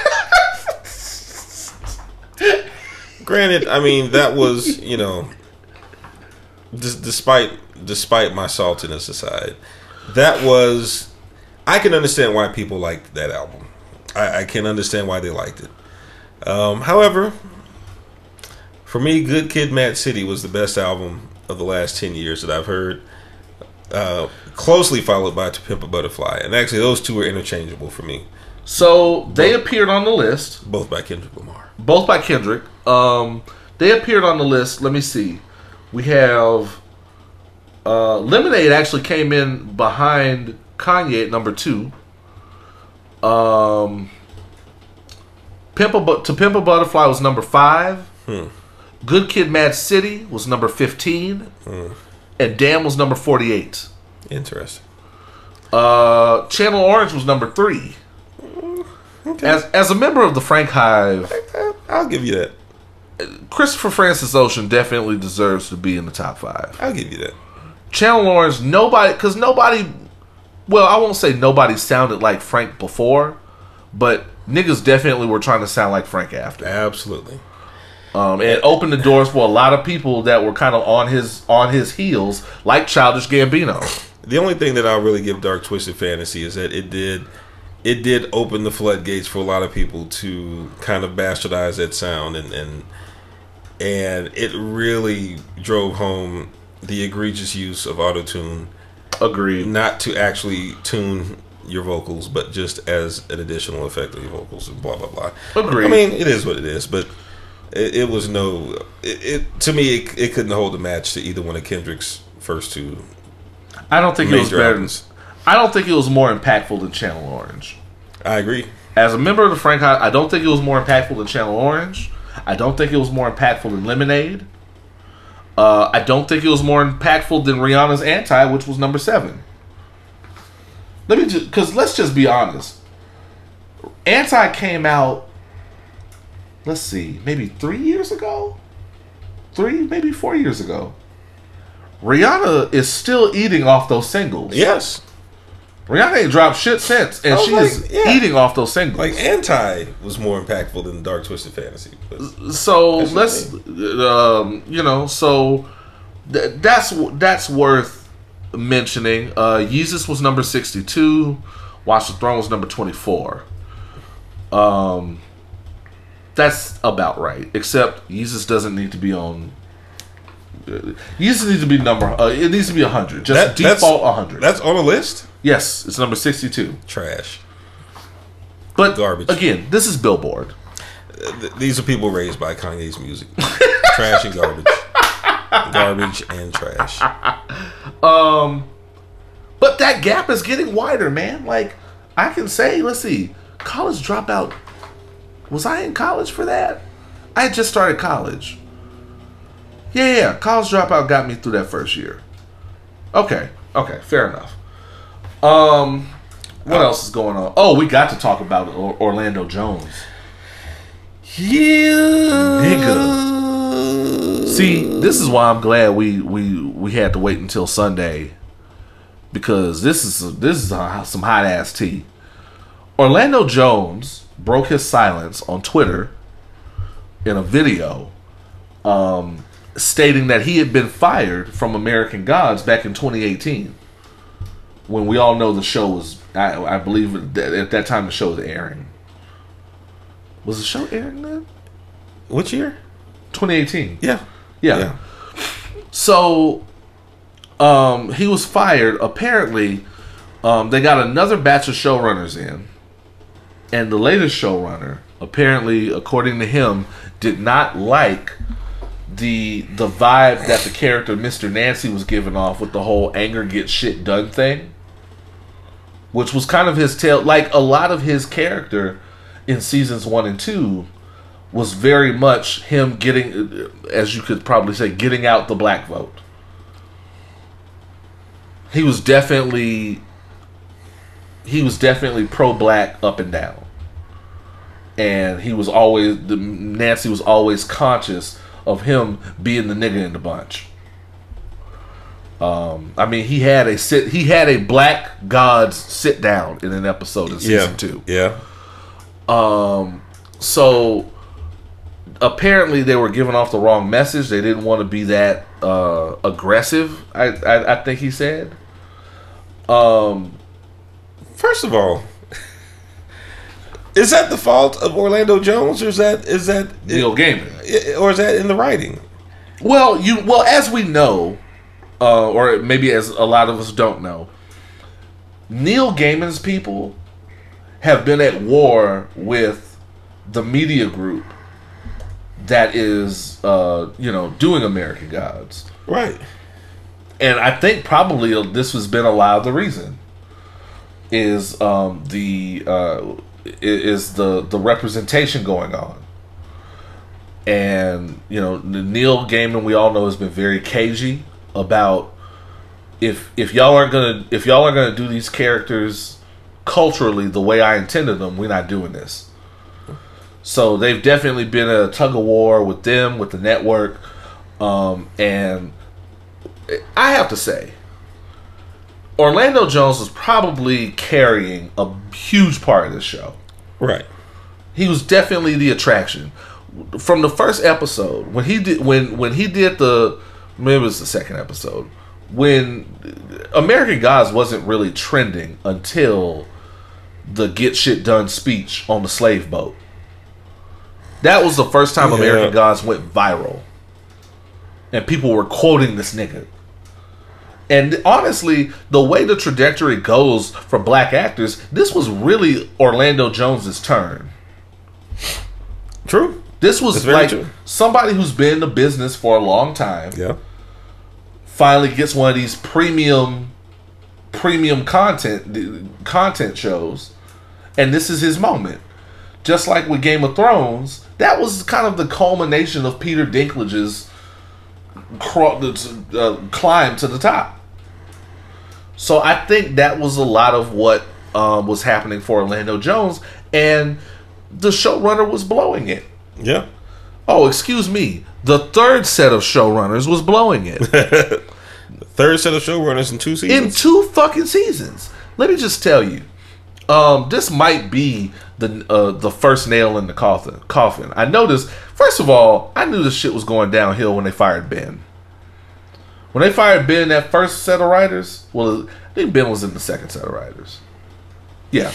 Granted, I mean that was you know, dis- despite despite my saltiness aside, that was I can understand why people liked that album. I, I can understand why they liked it. Um, however, for me, Good Kid, Mad City was the best album of the last ten years that I've heard. Uh, closely followed by To Pimp a Butterfly, and actually those two are interchangeable for me, So they appeared on the list. both by Kendrick Lamar. Both by Kendrick. Um, they appeared on the list. Let me see. We have uh, Lemonade actually came in behind Kanye at number two. Um, Pimp a to Pimp a Butterfly was number five. Good Kid, Mad City was number fifteen, and Damn was number forty-eight. Interesting. Uh, Channel Orange was number three. As as a member of the Frank Hive, I'll give you that. Christopher Francis Ocean definitely deserves to be in the top five. I'll give you that. Channel Orange, nobody, because nobody, well, I won't say nobody sounded like Frank before, but niggas definitely were trying to sound like Frank after. Absolutely. Um, and opened the doors for a lot of people that were kind of on his on his heels, like Childish Gambino. The only thing that I'll really give Dark Twisted Fantasy is that it did it did open the floodgates for a lot of people to kind of bastardize that sound and and and it really drove home the egregious use of autotune Agreed. not to actually tune your vocals but just as an additional effect of your vocals and blah blah blah Agreed. i mean it is what it is but it, it was no it, it to me it, it couldn't hold a match to either one of kendrick's first two I don't think it was better. albums. I don't think it was more impactful than Channel Orange. i agree As a member of the Frank I don't think it was more impactful than Channel Orange. I don't think it was more impactful than Lemonade. Uh, I don't think it was more impactful than Rihanna's Anti, which was number seven. let me just because let's just be honest. Anti came out. Let's see, maybe three years ago, three maybe four years ago. Rihanna is still eating off those singles. Yes. Rihanna ain't dropped shit since, and she like, is yeah. eating off those singles. Like anti was more impactful than Dark Twisted Fantasy. So let's, um, you know, so th- that's that's worth mentioning. Uh, Yeezus was number sixty-two. Watch the Throne was number twenty-four. Um, that's about right. Except Yeezus doesn't need to be on. Uh, Yeezus needs to be number. Uh, it needs to be a hundred. Just That- default hundred. that's on the list. Yes, it's number sixty-two. Trash. But Garbage. again. This is Billboard. Th- These are people raised by Kanye's music. trash and garbage. Garbage and trash. Um, But that gap is getting wider, man. Like I can say, let's see, college dropout. Was I in college for that? I had just started college. Yeah, yeah, college dropout got me through that first year. Okay, okay, fair enough. Um, what else is going on? Oh, we got to talk about Orlando Jones. Yeah. Nigga. See, this is why I'm glad we we we had to wait until Sunday because this is this is some hot ass tea. Orlando Jones broke his silence on Twitter in a video, um, stating that he had been fired from American Gods back in 2018, when we all know the show was. I, I believe at that time the show was airing. Was the show airing then? Which year? 2018. Yeah. Yeah. Yeah. So, um, he was fired. Apparently, um, they got another batch of showrunners in, and the latest showrunner, apparently, according to him, did not like the the vibe that the character Mr. Nancy was giving off with the whole anger gets shit done thing, which was kind of his tail. Like a lot of his character in seasons one and two was very much him getting, as you could probably say, getting out the black vote. He was definitely, he was definitely pro-black up and down, and he was always the Nancy was always conscious of him being the nigga in the bunch. Um, I mean, he had a sit, he had a black gods sit down in an episode in season Yeah. two. Yeah. Um. So apparently they were giving off the wrong message. They didn't want to be that uh, aggressive. I, I I think he said. Um, First of all, is that the fault of Orlando Jones, or is that is that Neil Gaiman. or is that in the writing? Well, you well as we know, uh, or maybe as a lot of us don't know, Neil Gaiman's people have been at war with the media group that is, uh, you know, doing American Gods. Right. and I think probably this has been a lot of the reason is um, the uh, is the the representation going on, and you know Neil Gaiman we all know has been very cagey about if if y'all aren't gonna if y'all are gonna do these characters culturally the way I intended them, we're not doing this. So they've definitely been a tug of war with them with the network, um, and I have to say, Orlando Jones was probably carrying a huge part of this show. Right. He was definitely the attraction from the first episode when he did when when he did the maybe it was the second episode when American Gods wasn't really trending until the get shit done speech on the slave boat. That was the first time Yeah. American Gods went viral. And people were quoting this nigga. And honestly, the way the trajectory goes for black actors, this was really Orlando Jones's turn. True. This was like true. somebody who's been in the business for a long time Yeah. finally gets one of these premium premium content content shows and this is his moment just like with game of thrones that was kind of the culmination of peter dinklage's uh, climb to the top So I think that was a lot of what um, was happening for Orlando Jones, and the showrunner was blowing it. Yeah. Oh, excuse me. The third set of showrunners was blowing it Third set of showrunners in two seasons. in two fucking seasons. Let me just tell you, um, this might be the uh, the first nail in the coffin. Coffin. I noticed. First of all, I knew this shit was going downhill when they fired Ben. When they fired Ben, that first set of writers. Well, I think Ben was in the second set of writers. Yeah.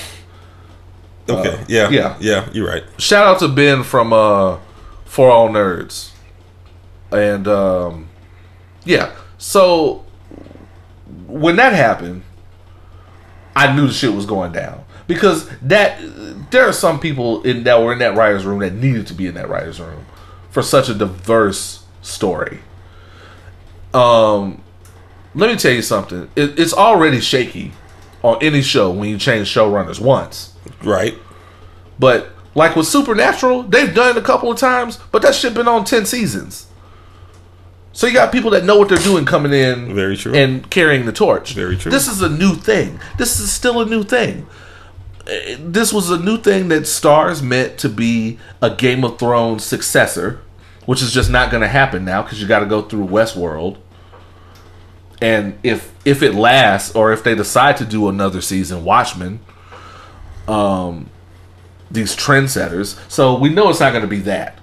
okay. uh, yeah. yeah. Yeah. You're right. shout out to Ben from uh For All Nerds. And um yeah. So when that happened, I knew the shit was going down. Because that there are some people in that were in that writer's room that needed to be in that writer's room for such a diverse story. Um let me tell you something. It, it's already shaky on any show when you change showrunners once. Right. But like with Supernatural, they've done it a couple of times, but that shit been on ten seasons. So you got people that know what they're doing coming in, Very true. and carrying the torch. Very true. This is a new thing. This is still a new thing. This was a new thing that Starz meant to be a Game of Thrones successor, which is just not going to happen now because you got to go through Westworld. And if if it lasts, or if they decide to do another season, Watchmen, um, these trendsetters. So we know it's not going to be that.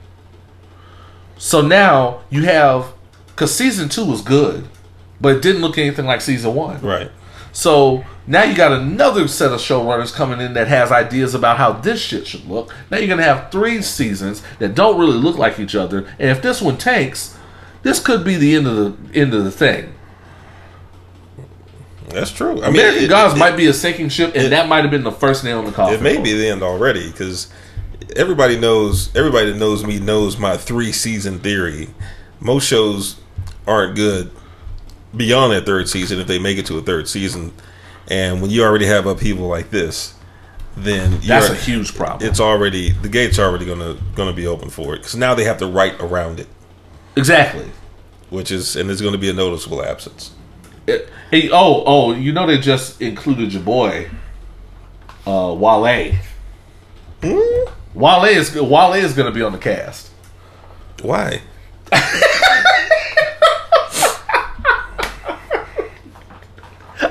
So now you have, because season two was good, but it didn't look anything like season one. Right. So now you got another set of showrunners coming in that has ideas about how this shit should look. Now you're gonna have three seasons that don't really look like each other, and if this one tanks, this could be the end of the end of the thing. That's true. I mean, American it- Gods it- might be a sinking ship, and that might have been the first nail in the coffin. It may be the end already because everybody knows. Everybody that knows me knows my three season theory. Most shows aren't good beyond that third season if they make it to a third season. And when you already have upheaval like this, then That's you're- a huge problem. It's already the gate's are already gonna gonna be open for it because now they have to write around it, exactly. which is and there's going to be a noticeable absence. It- hey, oh, oh, you know they just included your boy, uh, Wale. Hmm? Wale is Wale is going to be on the cast. Why?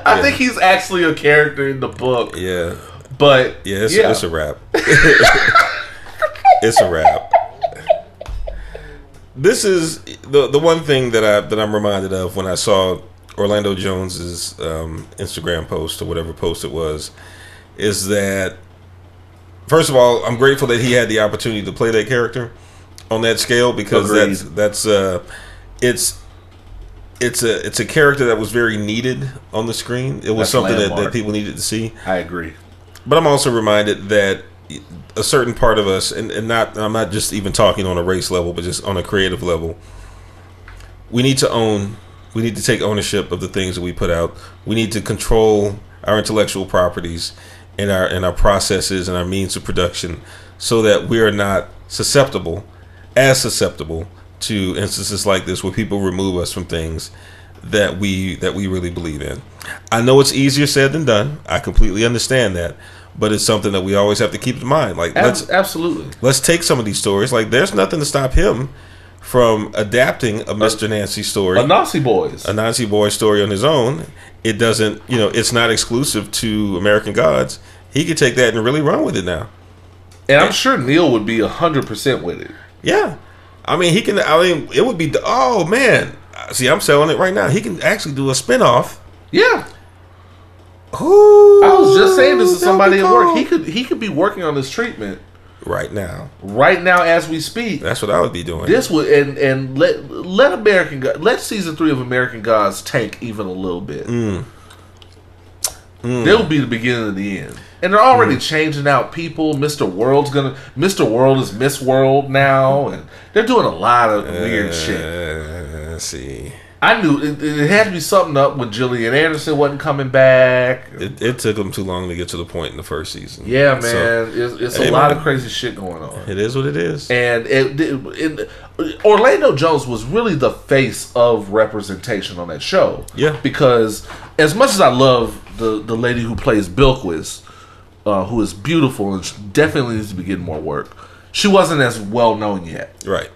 I think he's actually a character in the book, Yeah, but yeah, it's, yeah. it's a wrap. it's a wrap. This is the the one thing that I that I'm reminded of when I saw Orlando Jones's um, Instagram post or whatever post it was, is that first of all, I'm grateful that he had the opportunity to play that character on that scale because Agreed. that's that's uh, it's it's a it's a character that was very needed on the screen. It was That's something that, that people needed to see. I agree. But I'm also reminded that a certain part of us, and, and not I'm not just even talking on a race level, but just on a creative level, we need to own, we need to take ownership of the things that we put out. We need to control our intellectual properties and our and our processes and our means of production, so that we are not susceptible, as susceptible to instances like this where people remove us from things that we that we really believe in. I know it's easier said than done. I completely understand that, but it's something that we always have to keep in mind. Like Ab- let's absolutely. let's take some of these stories. Like there's nothing to stop him from adapting a Mr. Nancy story, Anansi boys. Anansi boy story on his own. It doesn't, you know, it's not exclusive to American Gods. He could take that and really run with it now. and I'm sure Neil would be hundred percent with it. Yeah. I mean, he can. I mean, it would be. Oh man, see, I'm selling it right now. He can actually do a spinoff. Yeah. Ooh, I was just saying this to somebody at work. He could he could be working on this treatment right now. right now as we speak. That's what I would be doing. This would and and let let American God let season three of American Gods tank even a little bit. Mm. They'll be the beginning of the end, and they're already changing out people. Mister World's gonna Mister World is Miss World now, and they're doing a lot of weird shit. Uh, let's see. I knew it, it had to be something up when Gillian Anderson wasn't coming back. It, it took them too long to get to the point in the first season. Yeah, man, So, it's, it's Hey, a lot man. of crazy shit going on. it is what it is. And it, Orlando Jones was really the face of representation on that show. Yeah. Because as much as I love the the lady who plays Bilquis, uh, who is beautiful and definitely needs to be getting more work, she wasn't as well known yet. Right.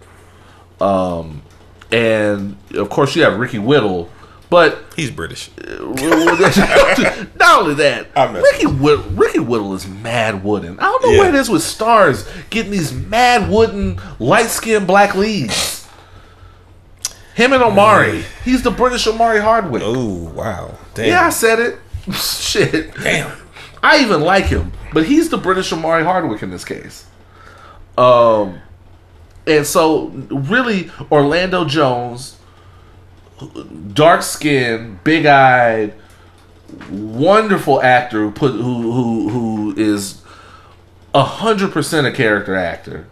And of course, you have Ricky Whittle, but He's British. not only that, Ricky Whit- Ricky Whittle is mad wooden. I don't know Yeah. what it is with Starz getting these mad wooden, light skinned black leads. Him and Omari. He's the British Omari Hardwick. Oh wow. Damn. Yeah, I said it. Shit. Damn. I even like him, but he's the British Omari Hardwick in this case. Um, and so really, Orlando Jones, dark skinned, big eyed, wonderful actor who put who who who is a hundred percent a character actor.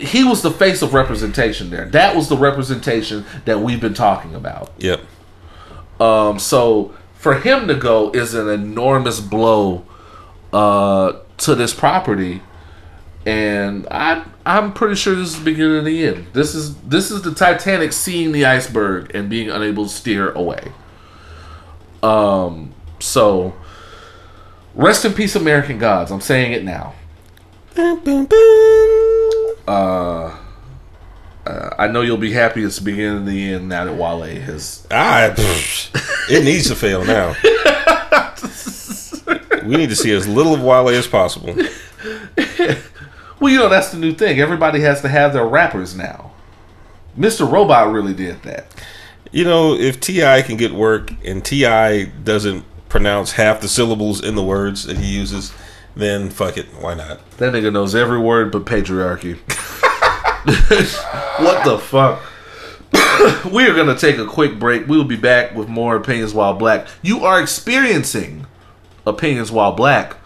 He was the face of representation there. That was the representation that we've been talking about. Yep. Um, so for him to go is an enormous blow uh, to this property, and I I'm pretty sure this is the beginning of the end. This is this is the Titanic seeing the iceberg and being unable to steer away. Um, so rest in peace, American gods. I'm saying it now. Uh, I know you'll be happy it's the beginning of the end now that Wale has Ah, it needs to fail now. we need to see as little of Wale as possible. Well, you know, that's the new thing. Everybody has to have their rappers now. Mr. Robot really did that. You know, if T.I. can get work and T.I. doesn't pronounce half the syllables in the words that he uses, then fuck it, why not? That nigga knows every word but patriarchy. what the fuck? we are going to take a quick break. We will be back with more Opinions While Black. You are experiencing Opinions While Black.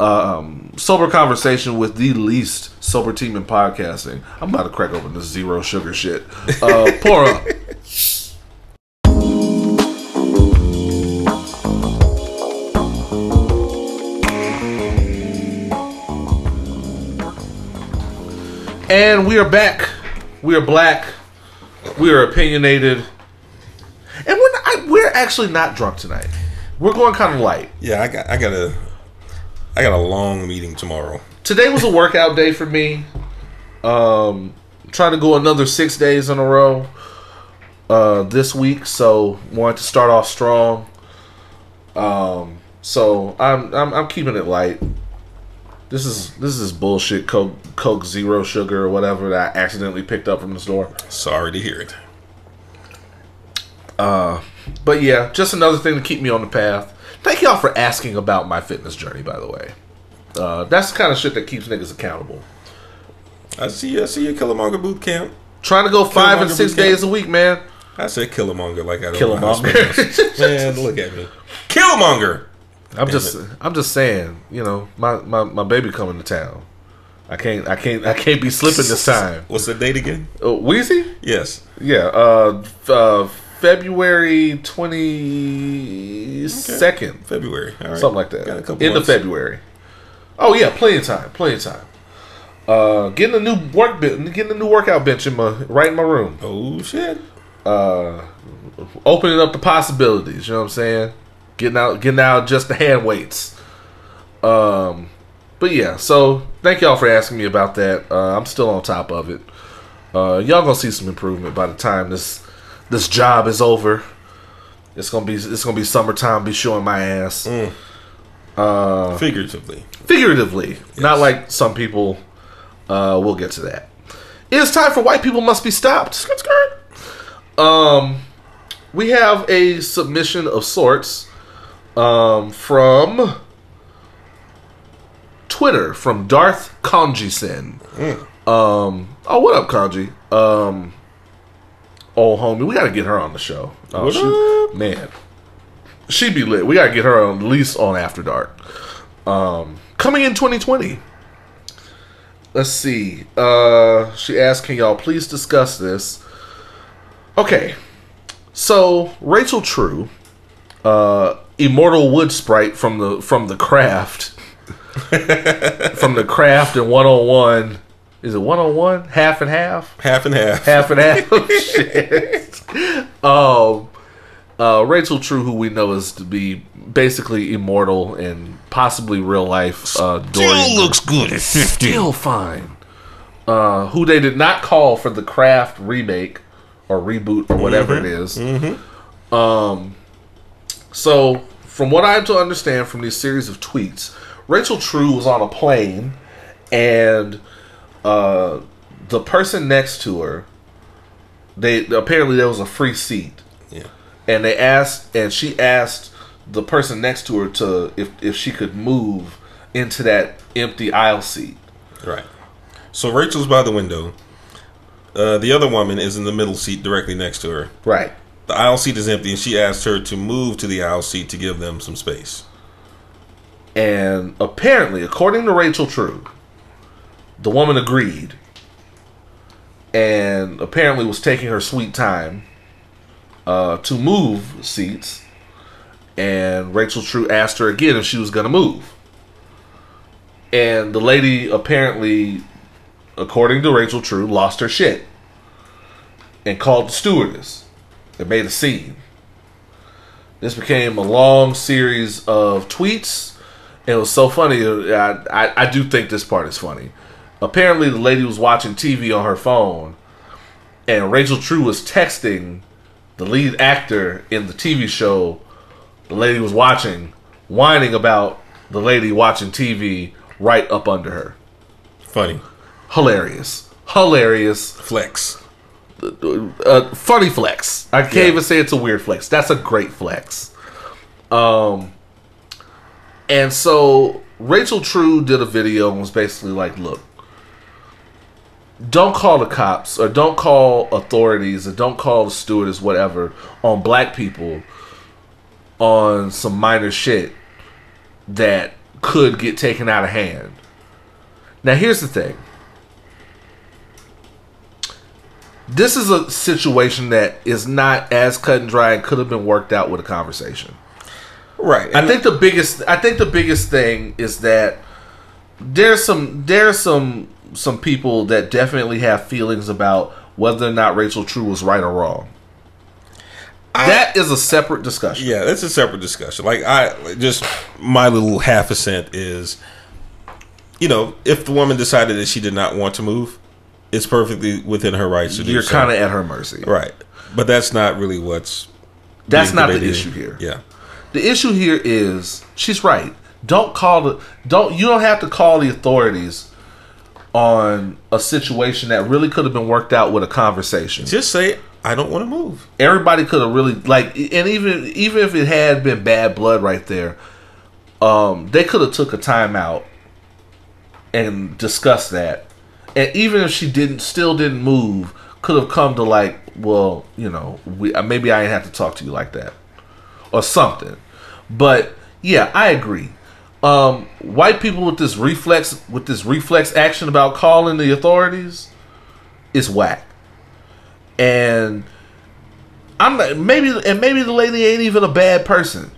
Um, sober conversation with the least sober team in podcasting. I'm about to crack open this zero sugar shit. Uh, pour up. And we are back. We are black. We are opinionated. And we're not, we're actually not drunk tonight. We're going kind of light. Yeah, I got I got a I got a long meeting tomorrow. Today was a workout day for me. Um, trying to go another six days in a row uh, this week, so wanted to start off strong. Um, so I'm, I'm I'm keeping it light. This is this is bullshit. Coke Coke Zero Sugar or whatever that I accidentally picked up from the store. Sorry to hear it. Uh, But yeah, just another thing to keep me on the path. Thank y'all for asking about my fitness journey, by the way. Uh, that's the kind of shit that keeps niggas accountable. I see you I see you Killmonger boot camp. Trying to go five and six days a week, man. I said Killmonger like I don't know how to Killmonger. Man, look at me. Killmonger! I'm Damn just, it. I'm just saying, you know, my, my, my baby coming to town. I can't, I can't, I can't be slipping this time. What's the date again? Oh, Wheezy? Yes. Yeah, uh, uh, February twenty second, February. All right. something like that. Got a couple End of months. February. Oh yeah, plenty of time, plenty of time. Uh, getting a new work bench, getting a new workout bench in my right in my room. Oh shit. uh, opening up the possibilities. You know what I'm saying? Getting out, getting out just the hand weights. Um, but yeah. So thank y'all for asking me about that. Uh, I'm still on top of it. Uh, y'all gonna see some improvement by the time this this job is over. It's gonna be it's gonna be summertime. Be showing my ass Figuratively. figuratively, not like some people. Uh, we'll get to that. It is time for white people must be stopped. Skirt, skirt. Um, we have a submission of sorts um, from Twitter from Darth Conjisen. Um, oh, what up, Conji? Um, oh, homie, we gotta get her on the show. Oh, she, man, she be lit. We gotta get her on at least on After Dark. Um, coming in 2020. Let's see. Uh, she asked, "Can y'all please discuss this?" Okay, so Rachel True, uh, immortal wood sprite from the from the craft, from the craft and one on one. Is it one on one? Half and half? Half and half. Half and half. Oh shit. Um, uh, Rachel True, who we know is to be basically immortal and possibly real life. Uh, still Dorian looks good at 50. still fine. Uh, who they did not call for the Craft remake or reboot or whatever it is. Um, so from what I'm to understand from these series of tweets, Rachel True was on a plane, and uh, the person next to her, they apparently there was a free seat Yeah. and they asked and she asked the person next to her to if if she could move into that empty aisle seat. Right. So Rachel's by the window. Uh, the other woman is in the middle seat directly next to her. Right. The aisle seat is empty, and she asked her to move to the aisle seat to give them some space. And apparently, according to Rachel True, the woman agreed and apparently was taking her sweet time uh, to move seats. And Rachel True asked her again if she was going to move. And the lady apparently, according to Rachel True, lost her shit and called the stewardess and made a scene. This became a long series of tweets. And it was so funny. I, I, I do think this part is funny. Apparently, the lady was watching TV on her phone, and Rachel True was texting the lead actor in the TV show the lady was watching, whining about the lady watching TV right up under her. Funny. Hilarious. Hilarious. Flex. uh, funny flex. I can't Yeah. even say it's a weird flex. That's a great flex. Um, and so Rachel True did a video and was basically like, "Look, don't call the cops or don't call authorities or don't call the stewardess, whatever, on black people on some minor shit that could get taken out of hand." Now, here's the thing. this is a situation that is not as cut and dry and could have been worked out with a conversation. Right. I think the biggest I think the biggest thing is that there's some there's some some people that definitely have feelings about whether or not Rachel True was right or wrong. that is a separate discussion. Yeah, that's a separate discussion. Like I just my little half a cent is you know, if the woman decided that she did not want to move, it's perfectly within her rights to do You're so. kind of at her mercy. right. But that's not really what's That's not the issue here. Yeah. The issue here is she's right. Don't call the don't you don't have to call the authorities on a situation that really could have been worked out with a conversation. Just say I don't want to move. Everybody could have really like and even even if it had been bad blood right there, um they could have took a timeout and discussed that. And even if she didn't still didn't move, could have come to like, well, you know, we uh, maybe I ain't have to talk to you like that or something. But yeah, I agree. Um, white people with this reflex with this reflex action about calling the authorities is whack. And I'm not, maybe and maybe the lady ain't even a bad person.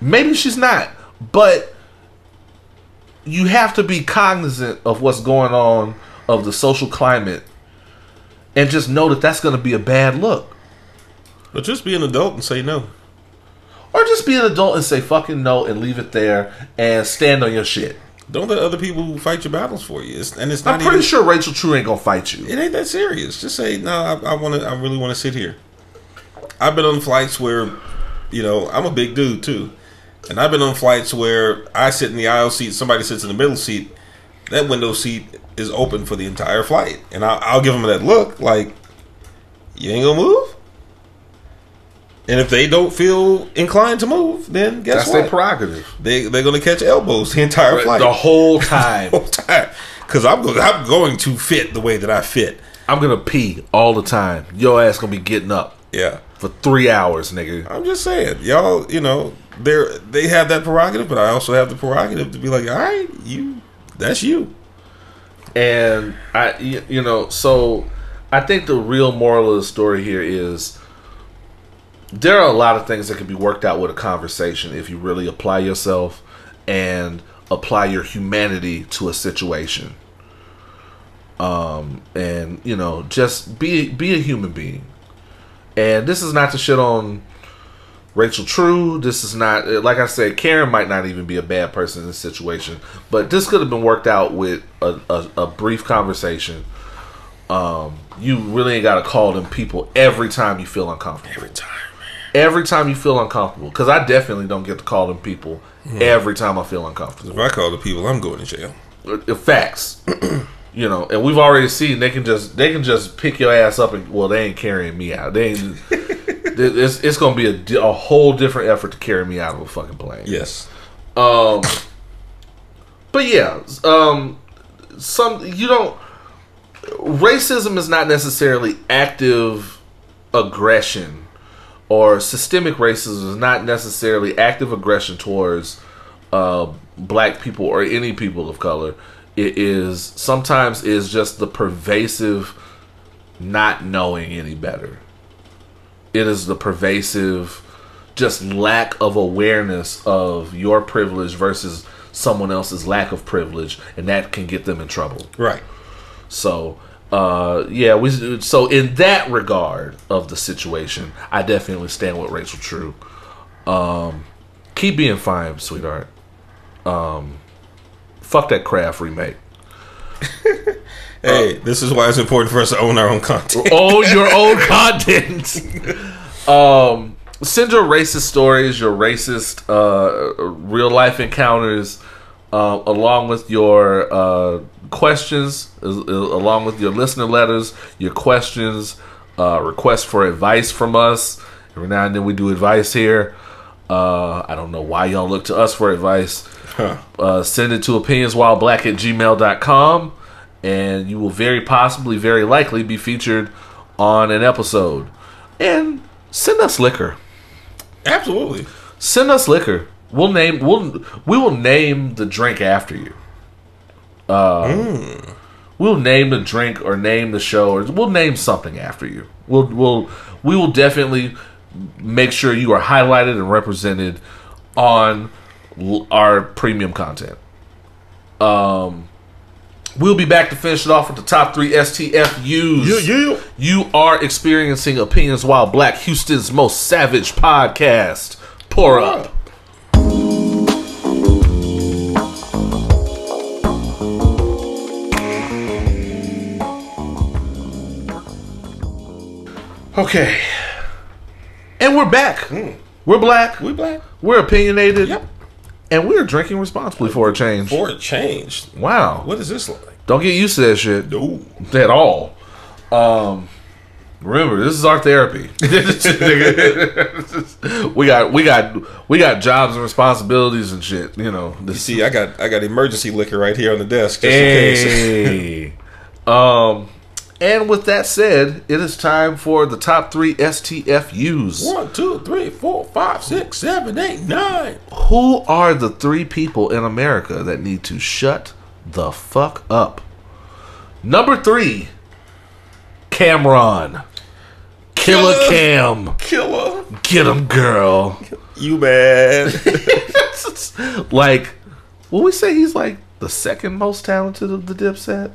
Maybe she's not, but you have to be cognizant of what's going on of the social climate and just know that that's going to be a bad look. But just be an adult and say no. Or just be an adult and say fucking no and leave it there and stand on your shit. Don't let other people fight your battles for you. It's, and it's I'm not pretty even, sure Rachel True ain't gonna fight you. it ain't that serious. Just say no. I, I want to. I really want to sit here. I've been on flights where, you know, I'm a big dude too, and I've been on flights where I sit in the aisle seat, somebody sits in the middle seat. That window seat is open for the entire flight, and I'll, I'll give them that look like, you ain't gonna move. And if they don't feel inclined to move, then guess That's what? their prerogative. they they're gonna catch elbows the entire flight. The whole time. whole time because I'm go- I'm going to fit the way that I fit. I'm gonna pee all the time. Your ass gonna be getting up Yeah, for three hours, nigga. I'm just saying, y'all. You know, they're they have that prerogative, but I also have the prerogative to be like, all right, you, that's you. and I, you know, so I think the real moral of the story here is there are a lot of things that can be worked out with a conversation if you really apply yourself and apply your humanity to a situation. Um, and you know, just be be a human being. And this is not to shit on Rachel True. This is not like I said. Karen might not even be a bad person in this situation, but this could have been worked out with a, a, a brief conversation. Um, you really ain't got to call them people every time you feel uncomfortable. Every time. Every time you feel uncomfortable, because I definitely don't get to call them people every time I feel uncomfortable. If I call the people, I'm going to jail. Uh, Facts, you know, and we've already seen they can just they can just pick your ass up and well they ain't carrying me out. They ain't. it's it's gonna be a, a whole different effort to carry me out of a fucking plane. Yes. Um, but yeah, um, some you don't. Racism is not necessarily active aggression, or systemic racism is not necessarily active aggression towards uh, black people or any people of color. It is sometimes is just the pervasive not knowing any better. It is the pervasive just lack of awareness of your privilege versus someone else's lack of privilege and that can get them in trouble. Right. So, uh, yeah, we. So in that regard of the situation, I definitely stand with Rachel True. Um, keep being fine, sweetheart. Um, fuck that craft remake. Hey, this is why it's important for us to own our own content. Own your own content. um, send your racist stories, your racist uh, real life encounters, uh, along with your uh, questions, as- along with your listener letters, your questions, uh, requests for advice from us. Every now and then we do advice here. Uh, I don't know why y'all look to us for advice. Uh, send it to opinionswhileblack at gmail.com and you will very possibly, very likely be featured on an episode. And send us liquor. Absolutely. Send us liquor. We'll name we'll we will name the drink after you. Uh, We'll name the drink or name the show or we'll name something after you. We'll we'll we will definitely make sure you are highlighted and represented on l- our premium content. Um, we'll be back to finish it off with the top three STFUs. yeah. You are experiencing opinions while Black Houston's most savage podcast. Pour up. Okay. And we're back. We're black. We black. We're opinionated. Yep. And we're drinking responsibly for a change. For a change. Wow. What is this like? Don't get used to that shit No. at all. Um, remember, this is our therapy. we got we got we got jobs and responsibilities and shit. You know. This, See, I got I got emergency liquor right here on the desk just in case. hey. um, and with that said, it is time for the top three STFUs. One, two, three, four, five, six, seven, eight, nine. Who are the three people in America that need to shut the fuck up? Number three, Cam'ron. Killer Killer. Cam. Killer. Get him, girl. You bad. like, will we say he's like the second most talented of the Dipset?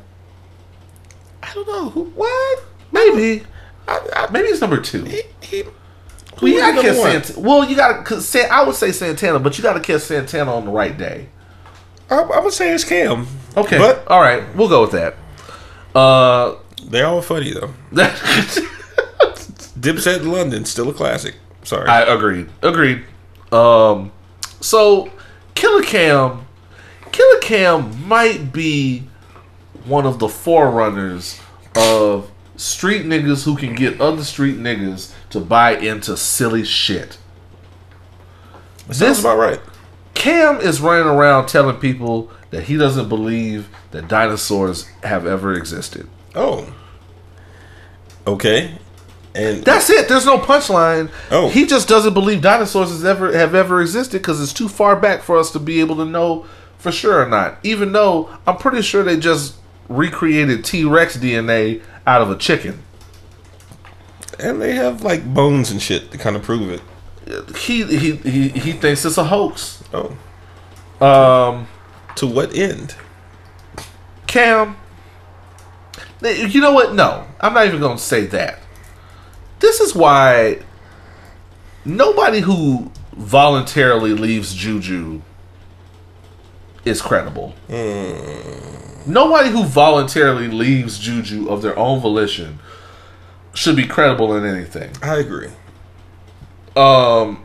I don't know. Who, what? Maybe. I, I, Maybe it's number two. he, he, Well, you gotta kiss? Santana. Well, you gotta. Cause San- I would say Santana, but you gotta kiss Santana on the right day. I, I'm gonna say it's Cam. Okay. but all right, we'll go with that. Uh, they're all funny though. Dipset in London still a classic. Sorry. I agreed. Agreed. Um, so Killer Cam, Killer Cam might be one of the forerunners of street niggas who can get other street niggas to buy into silly shit. Sounds this- about right. Cam is running around telling people that he doesn't believe that dinosaurs have ever existed. Oh. Okay. And That's it. There's no punchline. Oh. he just doesn't believe dinosaurs has ever have ever existed because it's too far back for us to be able to know for sure or not. Even though I'm pretty sure they just recreated T Rex DNA out of a chicken. and they have like bones and shit to kind of prove it. He he he he thinks it's a hoax. Oh, Um, to what end? Cam, you know what? No, I'm not even going to say that. This is why nobody who voluntarily leaves Juju is credible. Nobody who voluntarily leaves Juju of their own volition should be credible in anything. I agree. Um,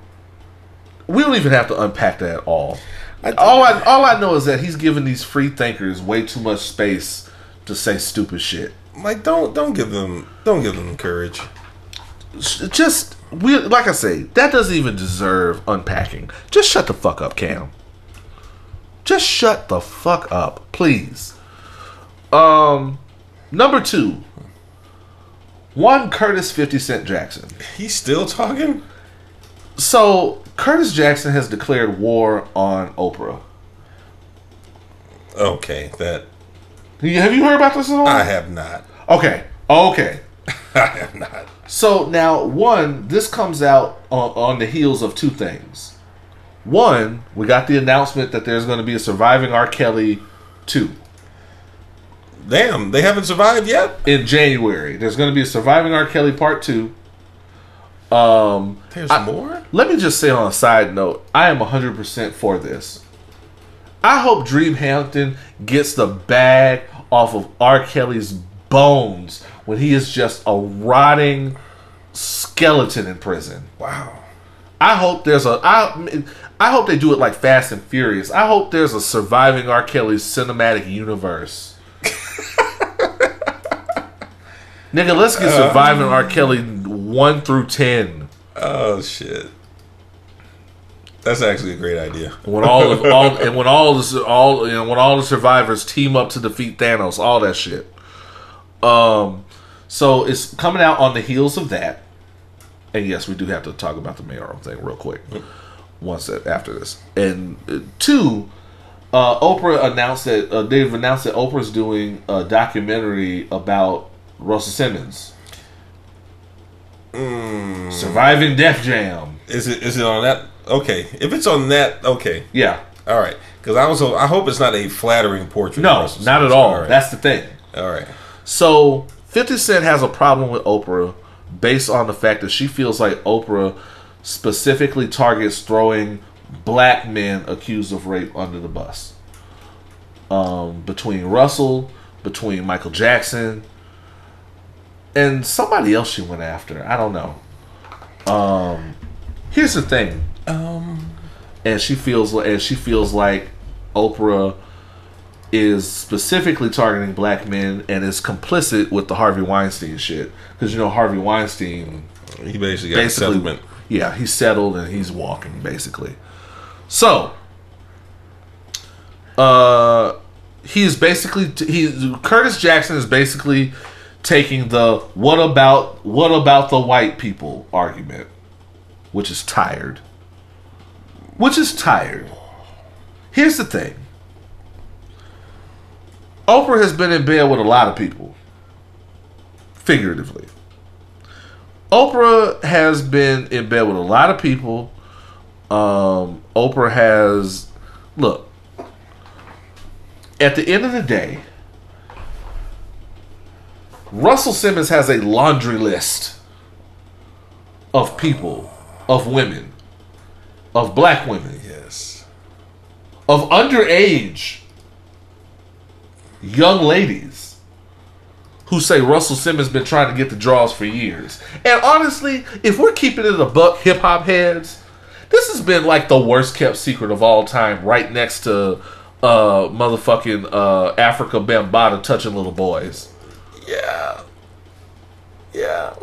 we don't even have to unpack that at all. I all I all I know is that he's giving these free thinkers way too much space to say stupid shit. Like, don't don't give them don't give them courage. Just we like I say, that doesn't even deserve unpacking. Just shut the fuck up, Cam. Just shut the fuck up, please. Um, number two. One Curtis Fifty Cent Jackson. He's still talking. So Curtis Jackson has declared war on Oprah. Okay, that Have you heard about this at all? I have not. Okay. Okay. I have not. So now, one, this comes out on, on the heels of two things. One, we got the announcement that there's going to be a surviving R. Kelly 2 Damn, they haven't survived yet. in January. There's going to be a surviving R. Kelly part 2. Um, There's I- more. let me just say on a side note, I am 100% for this. I hope Dream Hampton gets the bag off of R. Kelly's bones when he is just a rotting skeleton in prison. Wow. I hope there's a I I hope they do it like Fast and Furious. I hope there's a surviving R. Kelly's cinematic universe. Nigga, let's get surviving R. Kelly one through ten. Oh shit. That's actually a great idea. When all of all and when all the all you know when all the survivors team up to defeat Thanos, all that shit. Um, so it's coming out on the heels of that, and yes, we do have to talk about the mayoral thing real quick. Once after this, and uh, two, uh, Oprah announced that uh, they've announced that Oprah's doing a documentary about Russell Simmons, surviving Def Jam. Is it is it on that? Okay, if it's on that, okay, Yeah, all right. Because I was, I hope it's not a flattering portrait. no, not at all. all. right. That's the thing. all right. So 50 Cent has a problem with Oprah based on the fact that she feels like Oprah specifically targets throwing black men accused of rape under the bus. Um, between Russell, between Michael Jackson, and somebody else she went after. I don't know. Um, here's the thing. Um, and she feels and she feels like Oprah is specifically targeting black men and is complicit with the Harvey Weinstein shit because you know Harvey Weinstein he basically got a basically settlement. Yeah he's settled and he's walking basically. So uh he's basically he Curtis Jackson is basically taking the what about what about the white people argument which is tired. Which is tired. Here's the thing. Oprah has been in bed with a lot of people figuratively Oprah has been in bed with a lot of people. Um, Oprah has look. At the end of the day, Russell Simmons has a laundry list of people, of women, of black women, Yes. of underage young ladies who say Russell Simmons been trying to get the draws for years. And honestly, if we're keeping it a buck, hip hop heads, this has been like the worst kept secret of all time, right next to uh motherfucking uh Afrika Bambaataa touching little boys. Yeah. Yeah.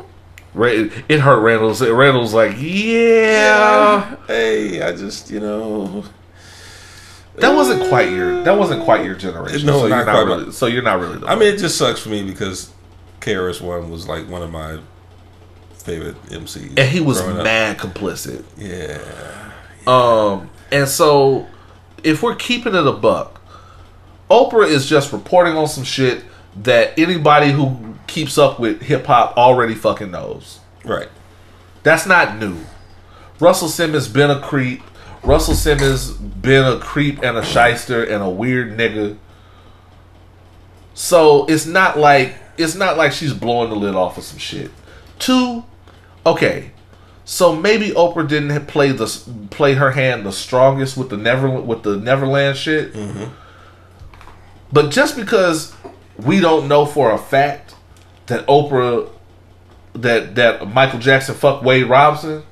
It hurt Randle's. Randle's like, yeah. Hey, I just you know. That wasn't quite your. That wasn't quite your generation. No, so you're not really. So you're not really. The I mean, it just sucks for me because KRS One was like one of my favorite MCs. and he was growing up. mad complicit. Yeah. Um, and so if we're keeping it a buck, Oprah is just reporting on some shit that anybody who keeps up with hip hop already fucking knows. Right. That's not new. Russell Simmons been a creep. Russell Simmons been a creep and a shyster and a weird nigga. So it's not like it's not like she's blowing the lid off of some shit. Two, okay, so maybe Oprah didn't play the play her hand the strongest with the Never with the Neverland shit. Mm-hmm. But just because we don't know for a fact that Oprah that that Michael Jackson fucked Wade Robson,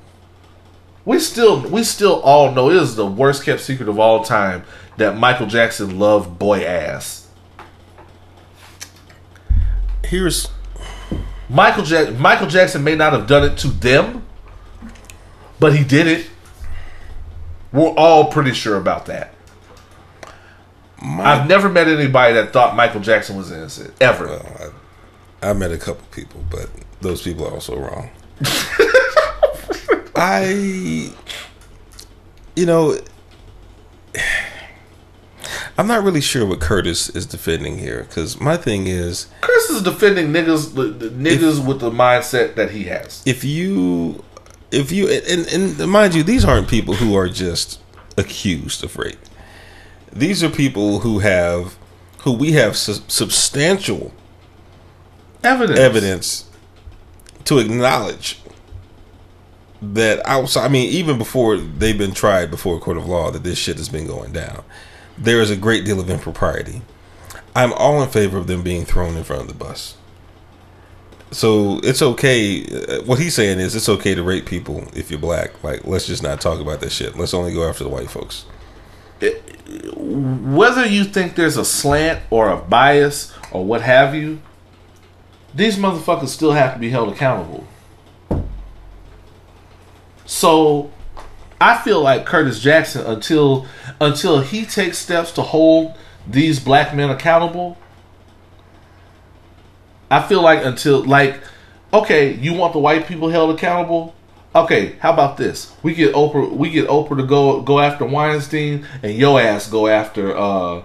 we still we still all know it is the worst kept secret of all time that Michael Jackson loved boy ass. Here's Michael Jack Michael Jackson may not have done it to them, but he did it. We're all pretty sure about that. my. I've never met anybody that thought Michael Jackson was innocent ever. well, I, I met a couple people, but those people are also wrong. I, you know, I'm not really sure what Curtis is defending here because my thing is Chris is defending niggas the, niggas with the mindset that he has. if you if you and, and mind you these aren't people who are just accused of rape these are people who have who we have su- substantial Evidence. evidence to acknowledge that outside i mean even before they've been tried before a court of law that this shit has been going down there is a great deal of impropriety. I'm all in favor of them being thrown in front of the bus. So it's okay uh, what he's saying is it's okay to rape people if you're black. Like let's just not talk about that shit. Let's only go after the white folks. Whether you think there's a slant or a bias or what have you, these motherfuckers still have to be held accountable. So I feel like Curtis Jackson until until he takes steps to hold these black men accountable. I feel like until like okay, you want the white people held accountable? Okay, how about this? We get Oprah we get Oprah to go go after Weinstein and yo ass go after uh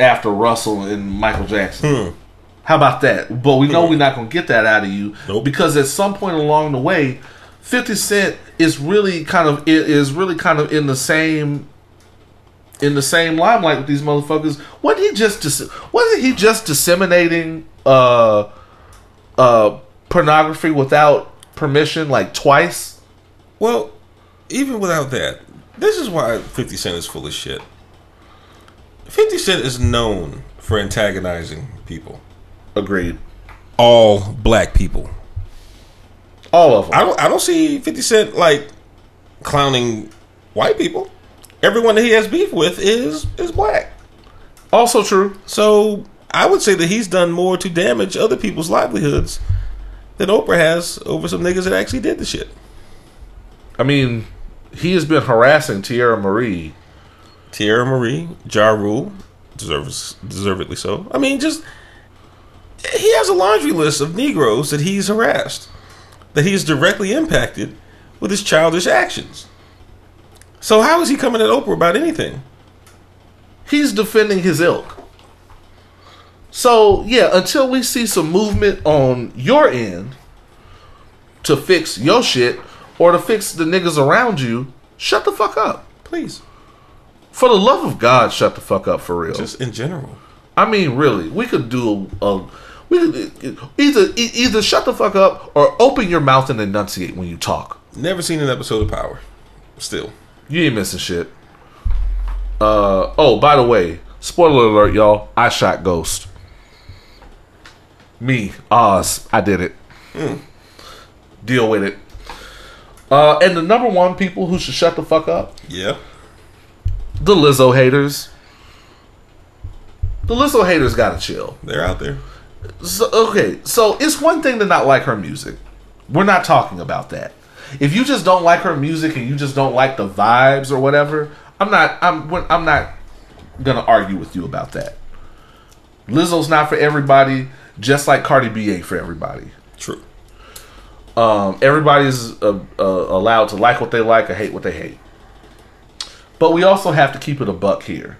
after Russell and Michael Jackson. How about that? But we know we're not gonna get that out of you Nope. because at some point along the way, Fifty Cent is really kind of is really kind of in the same in the same limelight with these motherfuckers. Wasn't he just dis- wasn't he just disseminating uh uh pornography without permission like twice? well even without that this is why 50 cent is full of shit 50 cent is known for antagonizing people Agreed. all black people All of them. I don't I don't see 50 Cent like clowning white people. Everyone that he has beef with is is black. also true. So I would say that he's done more to damage other people's livelihoods than Oprah has over some niggas that actually did the shit. I mean, he has been harassing Teairra Mari. Teairra Mari, Ja Rule, deserves deservedly so. I mean, just he has a laundry list of Negroes that he's harassed, that he is directly impacted with his childish actions. So how is he coming at Oprah about anything? He's defending his ilk. So yeah, until we see some movement on your end to fix your shit or to fix the niggas around you, shut the fuck up. Please, For the love of God, shut the fuck up for real. just in general. I mean, really, we could do a, a either either shut the fuck up or open your mouth and enunciate when you talk. Never seen an episode of Power. Still, You ain't missing shit. Uh oh, by the way, spoiler alert, y'all. I shot Ghost. Me, Oz, I did it. Deal with it. Uh, and the number one people who should shut the fuck up, yeah. the Lizzo haters. The Lizzo haters gotta chill. They're out there. So, okay, so it's one thing to not like her music. We're not talking about that. If you just don't like her music and you just don't like the vibes or whatever, I'm not. I'm. I'm not gonna argue with you about that. Lizzo's not for everybody, just like Cardi B ain't for everybody. True. Um, everybody's uh, uh, allowed to like what they like or hate what they hate. But we also have to keep it a buck here.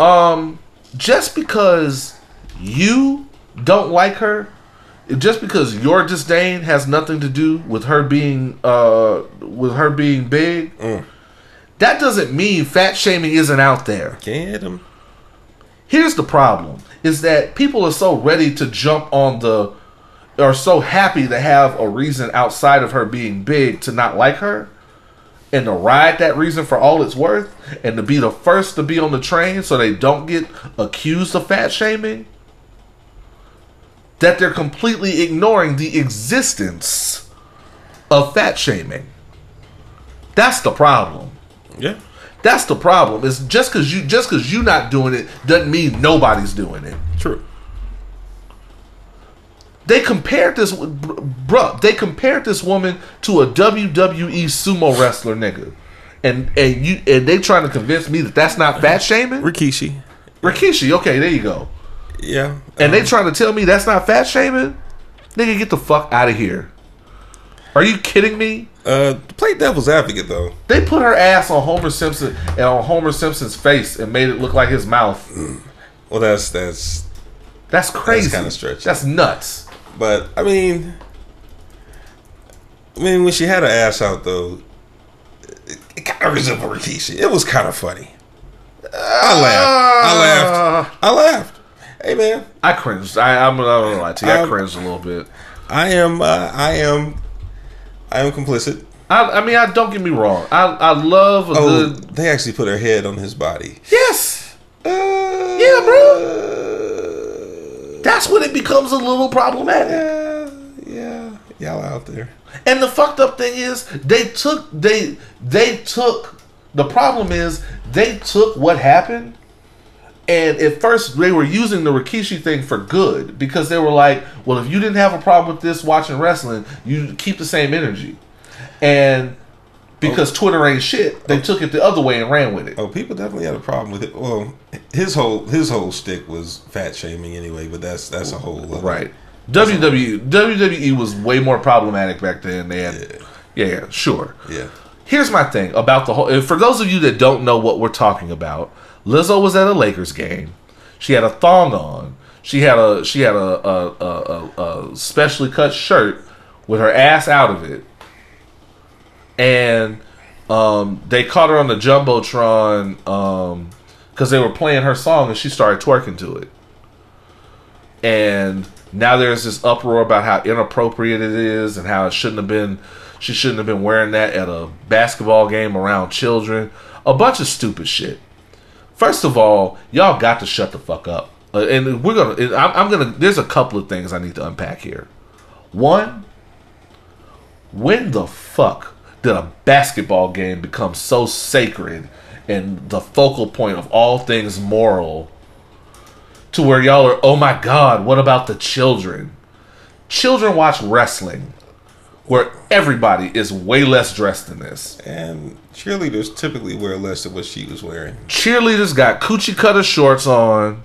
Um, just because you don't like her just because your disdain has nothing to do with her being uh with her being big, that doesn't mean fat shaming isn't out there. Get him. Here's the problem is that people are so ready to jump on the are so happy to have a reason outside of her being big to not like her and to ride that reason for all it's worth and to be the first to be on the train so they don't get accused of fat shaming that they're completely ignoring the existence of fat shaming. That's the problem. Yeah. That's the problem. Is just because you just because you not doing it doesn't mean nobody's doing it. True. They compared this, br- bruh. They compared this woman to a WWE sumo wrestler, nigga, and and you and they trying to convince me that that's not fat shaming. Rikishi. Rikishi, okay, there you go. Yeah. And they trying to tell me that's not fat shaming. Nigga, get the fuck out of here. Are you kidding me? Uh, play devil's advocate though. They put her ass on Homer Simpson and on Homer Simpson's face and made it look like his mouth. Well, that's that's. That's crazy. kinda stretch. That's nuts. But I mean, I mean, when she had her ass out though, it, it kind of resembled Rikishi. It was kind of funny. I laughed. I laughed. I laughed. Hey man, I cringed. I, I'm not gonna lie to you. I Um, cringed a little bit. I am. Uh, I am. I am complicit. I, I mean, I don't get me wrong. I I love a Oh, good. they actually put her head on his body. Yes, Uh, Yeah, bro. that's when it becomes a little problematic. Yeah, yeah, y'all out there. And the fucked up thing is, they took they they took. The problem is they took what happened, and at first they were using the Rikishi thing for good because they were like, well, if you didn't have a problem with this watching wrestling, you keep the same energy, and because oh. Twitter ain't shit, they oh. took it the other way and ran with it. Oh, people definitely had a problem with it. Well, his whole his whole stick was fat shaming anyway, but that's that's a whole other- Right. WWE WWE was way more problematic back then. They had, yeah, yeah, sure. Yeah. Here's my thing about the whole. For those of you that don't know what we're talking about, Lizzo was at a Lakers game. She had a thong on. She had a she had a a, a, a, specially cut shirt with her ass out of it, and um, they caught her on the jumbotron because they were playing her song and she started twerking to it. And now there's this uproar about how inappropriate it is and how it shouldn't have been she shouldn't have been wearing that at a basketball game around children. A bunch of stupid shit. First of all, y'all got to shut the fuck up. Uh, and we're gonna. I'm, I'm gonna. There's a couple of things I need to unpack here. One, when the fuck did a basketball game become so sacred and the focal point of all things moral to where y'all are, oh my god, what about the children? Children watch wrestling where everybody is way less dressed than this. And cheerleaders typically wear less than what she was wearing. Cheerleaders got coochie cutter shorts on.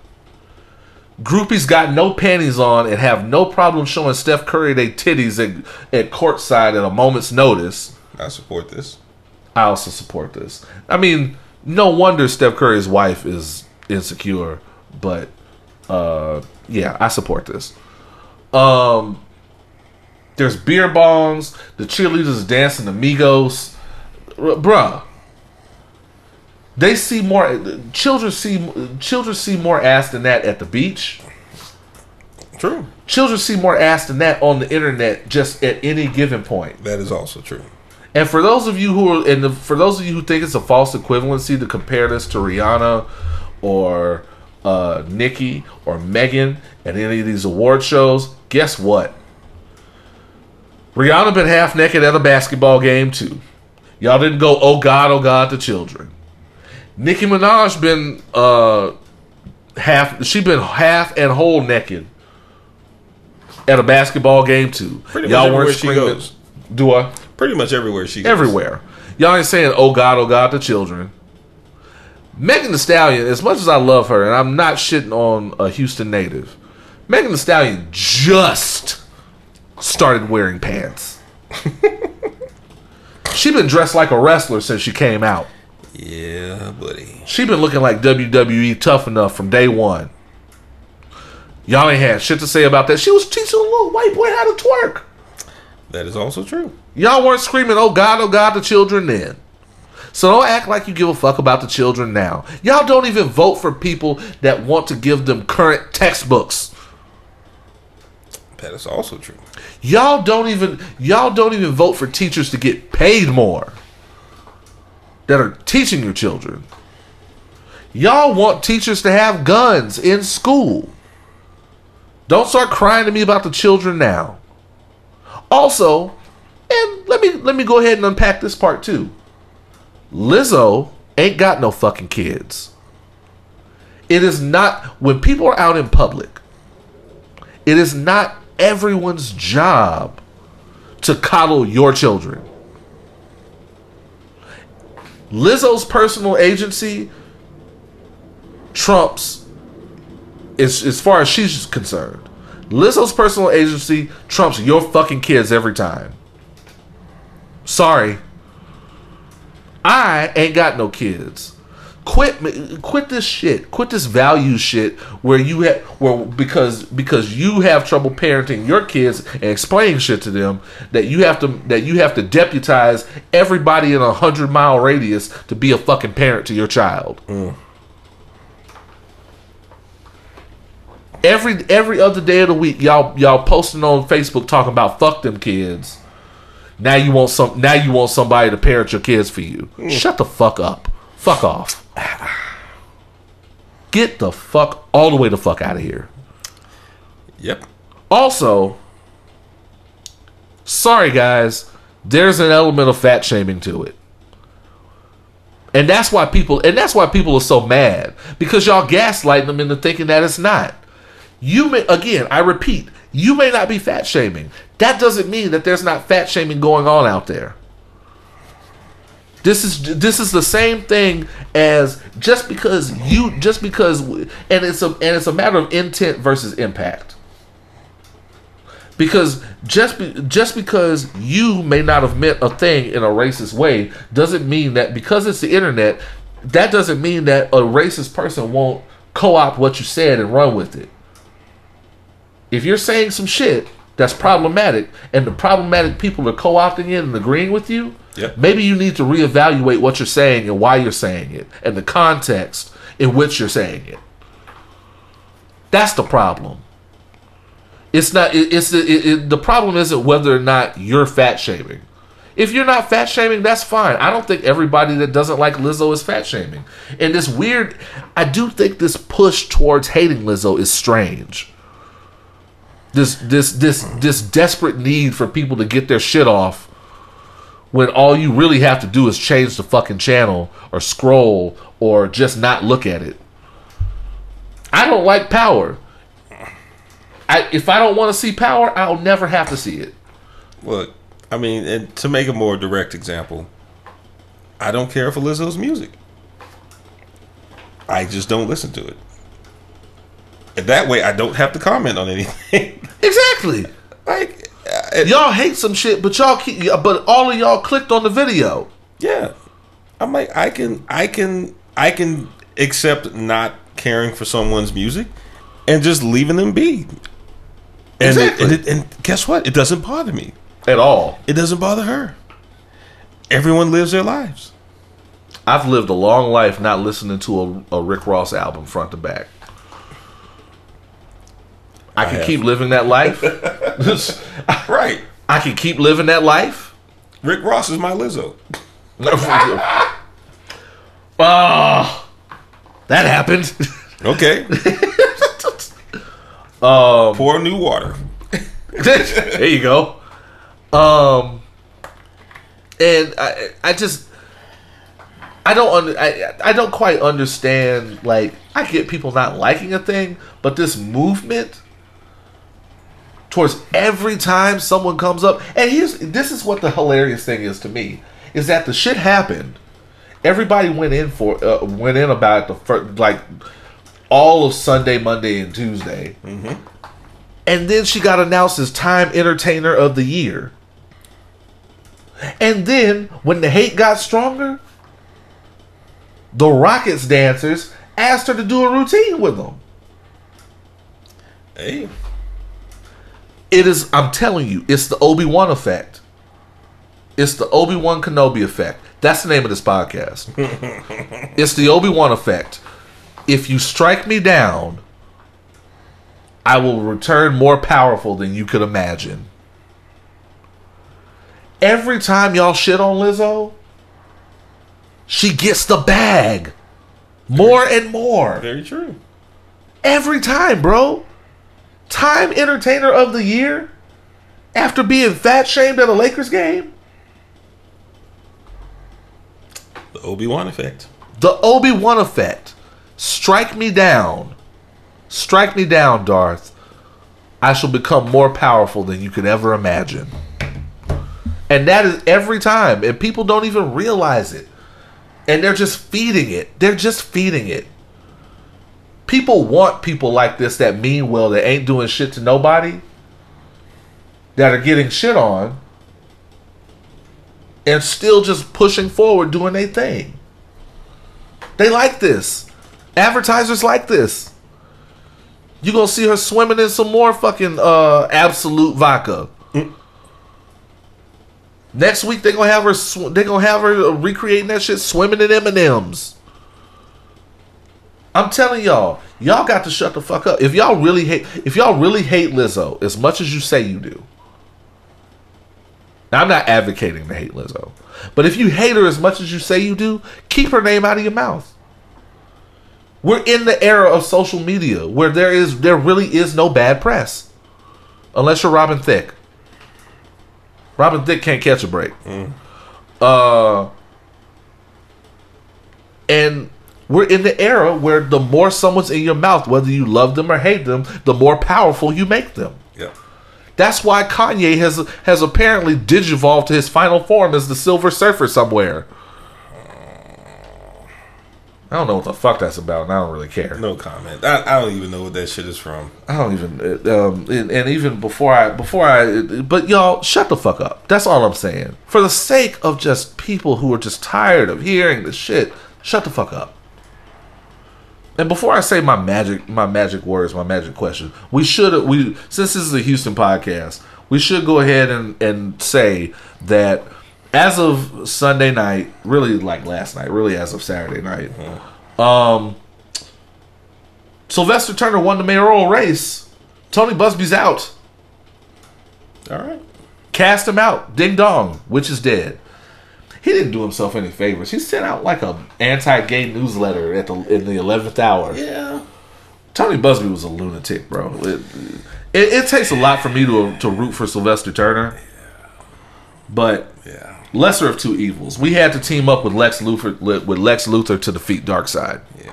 Groupies got no panties on and have no problem showing Steph Curry their titties at, at courtside at a moment's notice. I support this. I also support this. I mean, no wonder Steph Curry's wife is insecure, but uh, yeah, I support this. Um, there's beer bongs. The cheerleaders dancing amigos, R- bruh. They see more. Children see children see more ass than that at the beach. True. Children see more ass than that on the internet just at any given point. That is also true. And for those of you who are, and the, for those of you who think it's a false equivalency to compare this to Rihanna or uh, Nicki or Megan at any of these award shows, guess what? Rihanna been half naked at a basketball game too. Y'all didn't go, oh God, oh God, to children. Nicki Minaj been uh, half, she been half and whole naked at a basketball game too. Pretty much Y'all everywhere weren't she screaming. goes. Do I? Pretty much everywhere she goes. everywhere. Y'all ain't saying, "Oh God, oh God" to children. Megan Thee Stallion, as much as I love her, and I'm not shitting on a Houston native, Megan Thee Stallion just started wearing pants. she been dressed like a wrestler since she came out. Yeah, buddy. She been looking like WWE tough enough from day one. Y'all ain't had shit to say about that. She was teaching a little white boy how to twerk. That is also true. Y'all weren't screaming, oh God, oh God, the children then. So don't act like you give a fuck about the children now. Y'all don't even vote for people that want to give them current textbooks. That is also true. Y'all don't even y'all don't even vote for teachers to get paid more that are teaching your children. Y'all want teachers to have guns in school. Don't start crying to me about the children now. Also, and let me let me go ahead and unpack this part too. Lizzo ain't got no fucking kids. It is not when people are out in public. It is not everyone's job to coddle your children. Lizzo's personal agency trumps as, as far as she's concerned. Lizzo's personal agency trumps your fucking kids every time. Sorry. I ain't got no kids. Quit quit this shit. Quit this value shit where you have where because because you have trouble parenting your kids and explaining shit to them that you have to that you have to deputize everybody in a hundred mile radius to be a fucking parent to your child. Mm. Every every other day of the week, y'all y'all posting on Facebook talking about fuck them kids. Now you want some. Now you want somebody to parent your kids for you. Mm. Shut the fuck up. Fuck off. Get the fuck all the way the fuck out of here. Yep. Also, sorry guys, there's an element of fat shaming to it. And that's why people and that's why people are so mad because y'all gaslighting them into thinking that it's not. You may again, I repeat, you may not be fat shaming. That doesn't mean that there's not fat shaming going on out there. This is this is the same thing as just because you just because and it's a and it's a matter of intent versus impact. Because just be, just because you may not have meant a thing in a racist way doesn't mean that because it's the internet, that doesn't mean that a racist person won't co-opt what you said and run with it. If you're saying some shit that's problematic and the problematic people are co-opting it and agreeing with you, Yep. maybe you need to reevaluate what you're saying and why you're saying it and the context in which you're saying it. That's the problem. It's not. It, it's the it, it, the problem isn't whether or not you're fat shaming. If you're not fat shaming, that's fine. I don't think everybody that doesn't like Lizzo is fat shaming. And this weird, I do think this push towards hating Lizzo is strange. This this this this desperate need for people to get their shit off when all you really have to do is change the fucking channel or scroll or just not look at it. I don't like power. I, if I don't want to see power, I'll never have to see it. Look, I mean, and to make a more direct example, I don't care for Lizzo's music. I just don't listen to it. And that way, I don't have to comment on anything. Exactly. like, Y'all hate some shit, but y'all keep, but all of y'all clicked on the video. yeah, I'm like, I can, I can, I can accept not caring for someone's music and just leaving them be. And, Exactly. it, and, it, and guess what? It doesn't bother me. At all. It doesn't bother her. Everyone lives their lives. I've lived a long life not listening to a, a Rick Ross album front to back. I can have. keep living that life. Right. I can keep living that life. Rick Ross is my Lizzo. oh, that happened. Okay. um, Pour new water. there you go. Um, and I, I just, I don't under, I, I don't quite understand. Like, I get people not liking a thing, but this movement towards every time someone comes up, and here's this is what the hilarious thing is to me is that the shit happened. Everybody went in for uh, went in about the first, like all of Sunday, Monday, and Tuesday and then she got announced as Time Entertainer of the Year. And then when the hate got stronger, the Rockets dancers asked her to do a routine with them. Hey, It is. I'm telling you, it's the Obi Wan effect. It's the Obi Wan Kenobi effect. That's the name of this podcast. it's the Obi Wan effect. If you strike me down, I will return more powerful than you could imagine. Every time y'all shit on Lizzo, she gets the bag. More and more. very true. Every time, bro. Time Entertainer of the Year after being fat shamed at a Lakers game. The Obi Wan effect. The Obi Wan effect. Strike me down. Strike me down, Darth. I shall become more powerful than you could ever imagine. And that is every time. And people don't even realize it. And they're just feeding it. They're just feeding it. People want people like this that mean well, that ain't doing shit to nobody, that are getting shit on, and still just pushing forward doing their thing. They like this. Advertisers like this. You gonna see her swimming in some more fucking uh Absolut vodka. Next week they gonna have her. Sw- they gonna have her uh, recreating that shit, swimming in M and M's. I'm telling y'all, y'all got to shut the fuck up. If y'all really hate, if y'all really hate Lizzo as much as you say you do. Now, I'm not advocating to hate Lizzo, but if you hate her as much as you say you do, keep her name out of your mouth. We're in the era of social media where there is there really is no bad press, unless you're Robin Thicke. Robin Thicke can't catch a break. Uh, and we're in the era where the more someone's in your mouth, whether you love them or hate them, the more powerful you make them. Yeah. That's why Kanye has has apparently digivolved to his final form as the Silver Surfer somewhere. I don't know what the fuck that's about, and I don't really care. No comment. I, I don't even know what that shit is from. I don't even, uh, um, and, and even before I, before I, but y'all, shut the fuck up. That's all I'm saying. For the sake of just people who are just tired of hearing the shit, shut the fuck up. And before I say my magic, my magic words, my magic question, we should, we since this is a Houston podcast, we should go ahead and and say that as of Sunday night, really like last night, really as of Saturday night, um, Sylvester Turner won the mayoral race. Tony Buzbee's out. All right. Cast him out. Ding dong. Witch is dead. He didn't do himself any favors. He sent out like a anti-gay newsletter at the in the eleventh hour. Yeah. Tony Buzbee was a lunatic, bro. It, it, it takes a lot for me to to root for Sylvester Turner, but Yeah. lesser of two evils. We had to team up with Lex Luthor with Lex Luthor to defeat Darkseid, Yeah.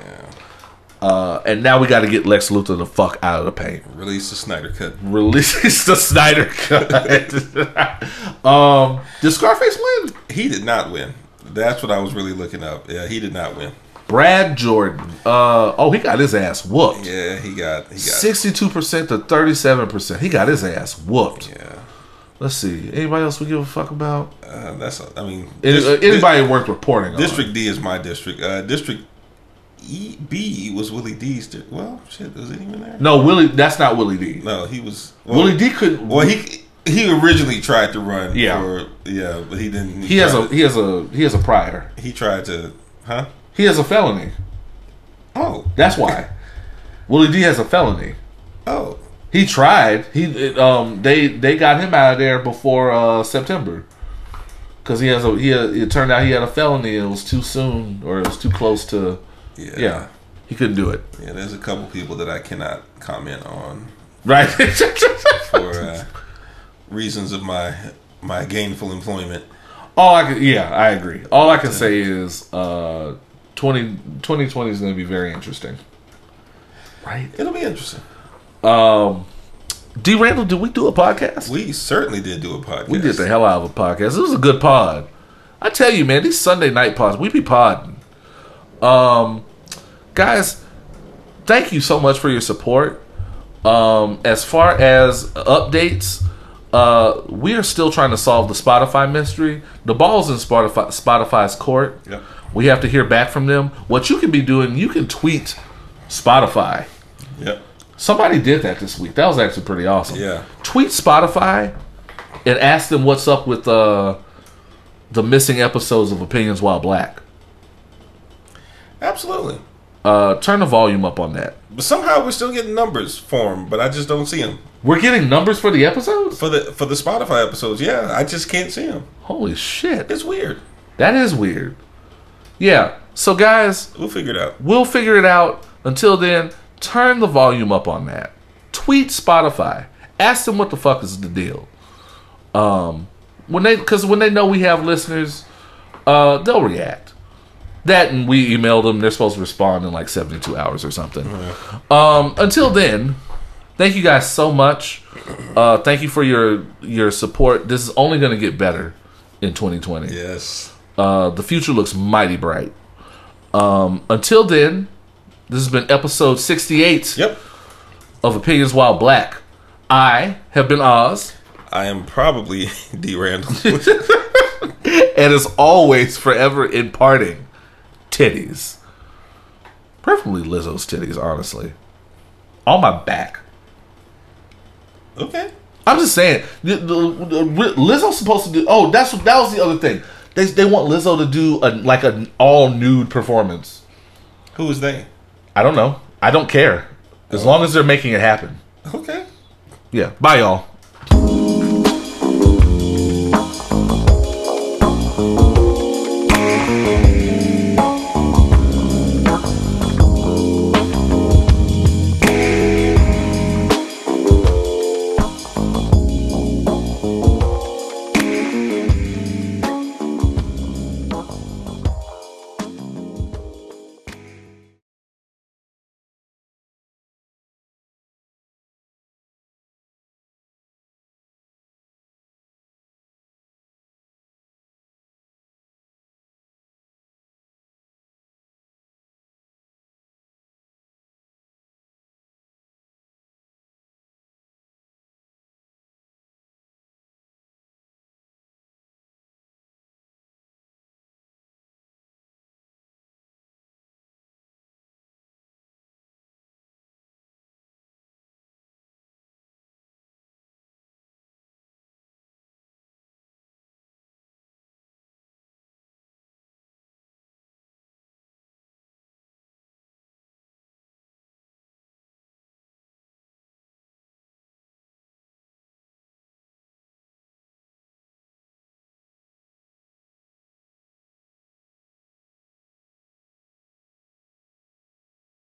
Uh, and now we got to get Lex Luthor the fuck out of the paint. Release the Snyder cut. Release the Snyder cut. um, did Scarface win? He did not win. That's what I was really looking up. Yeah, he did not win. Brad Jordan. Uh, oh, he got his ass whooped. Yeah, he got Sixty-two percent to thirty-seven percent. He got his ass whooped. yeah. Let's see. Anybody else we give a fuck about? Uh, that's I mean Any- uh, anybody worth reporting on? District D is my district. Uh, district E B was Willie D's. Well, shit, was it even there? No, Willie. That's not Willie D. No, he was. Well, Willie D couldn't. Well, he he originally tried to run. Yeah. For, yeah, but he didn't. he has a he has a he has a prior. He tried to. Huh? He has a felony. Oh. That's why. Willie D has a felony. Oh. He tried. He it, um they they got him out of there before uh September. Cause he has a he it turned out he had a felony and it was too soon or it was too close to Yeah. yeah he couldn't do it Yeah. There's a couple people that I cannot comment on right for uh, reasons of my my gainful employment. all I can yeah I agree all I can say is uh 20, 2020 is going to be very interesting right It'll be interesting. um D Randle did we do a podcast We certainly did do a podcast. We did the hell out of a podcast. It was a good pod. I tell you, man, these Sunday night pods, we be podding. Um, guys, thank you so much for your support. Um, as far as updates, uh, we are still trying to solve the Spotify mystery. The ball's in Spotify, Spotify's court. Yep. We have to hear back from them. What you can be doing, you can tweet Spotify Yep. Somebody did that this week. That was actually pretty awesome. Yeah. Tweet Spotify and ask them what's up with uh, the missing episodes of Opinions While Black. Absolutely. Uh, turn the volume up on that. But somehow we're still getting numbers for them, but I just don't see them We're getting numbers for the episodes? for the for the Spotify episodes. Yeah, I just can't see them. Holy shit. It's weird. That is weird. Yeah. So, guys, We'll figure it out. We'll figure it out. Until then, turn the volume up on that. Tweet Spotify. Ask them what the fuck is the deal. Um, when they because when they know we have listeners, uh, they'll react. That and we emailed them. They're supposed to respond in like seventy two hours or something. Um, until then, thank you guys so much. Uh, thank you for your your support. This is only going to get better in 2020. Yes. Uh, the future looks mighty bright. Um, until then, this has been episode 68 Yep. of Opinions While Black. I have been Oz, I am probably D Randle. and as always, forever imparting titties. Preferably Lizzo's titties, honestly. On my back. okay. I'm just saying, the, the, the, Lizzo's supposed to do. Oh, that's that was the other thing. They, they want Lizzo to do a, like an all nude performance. Who is they? I don't know. I don't care. As oh. long as they're making it happen. Okay. Yeah. Bye, y'all.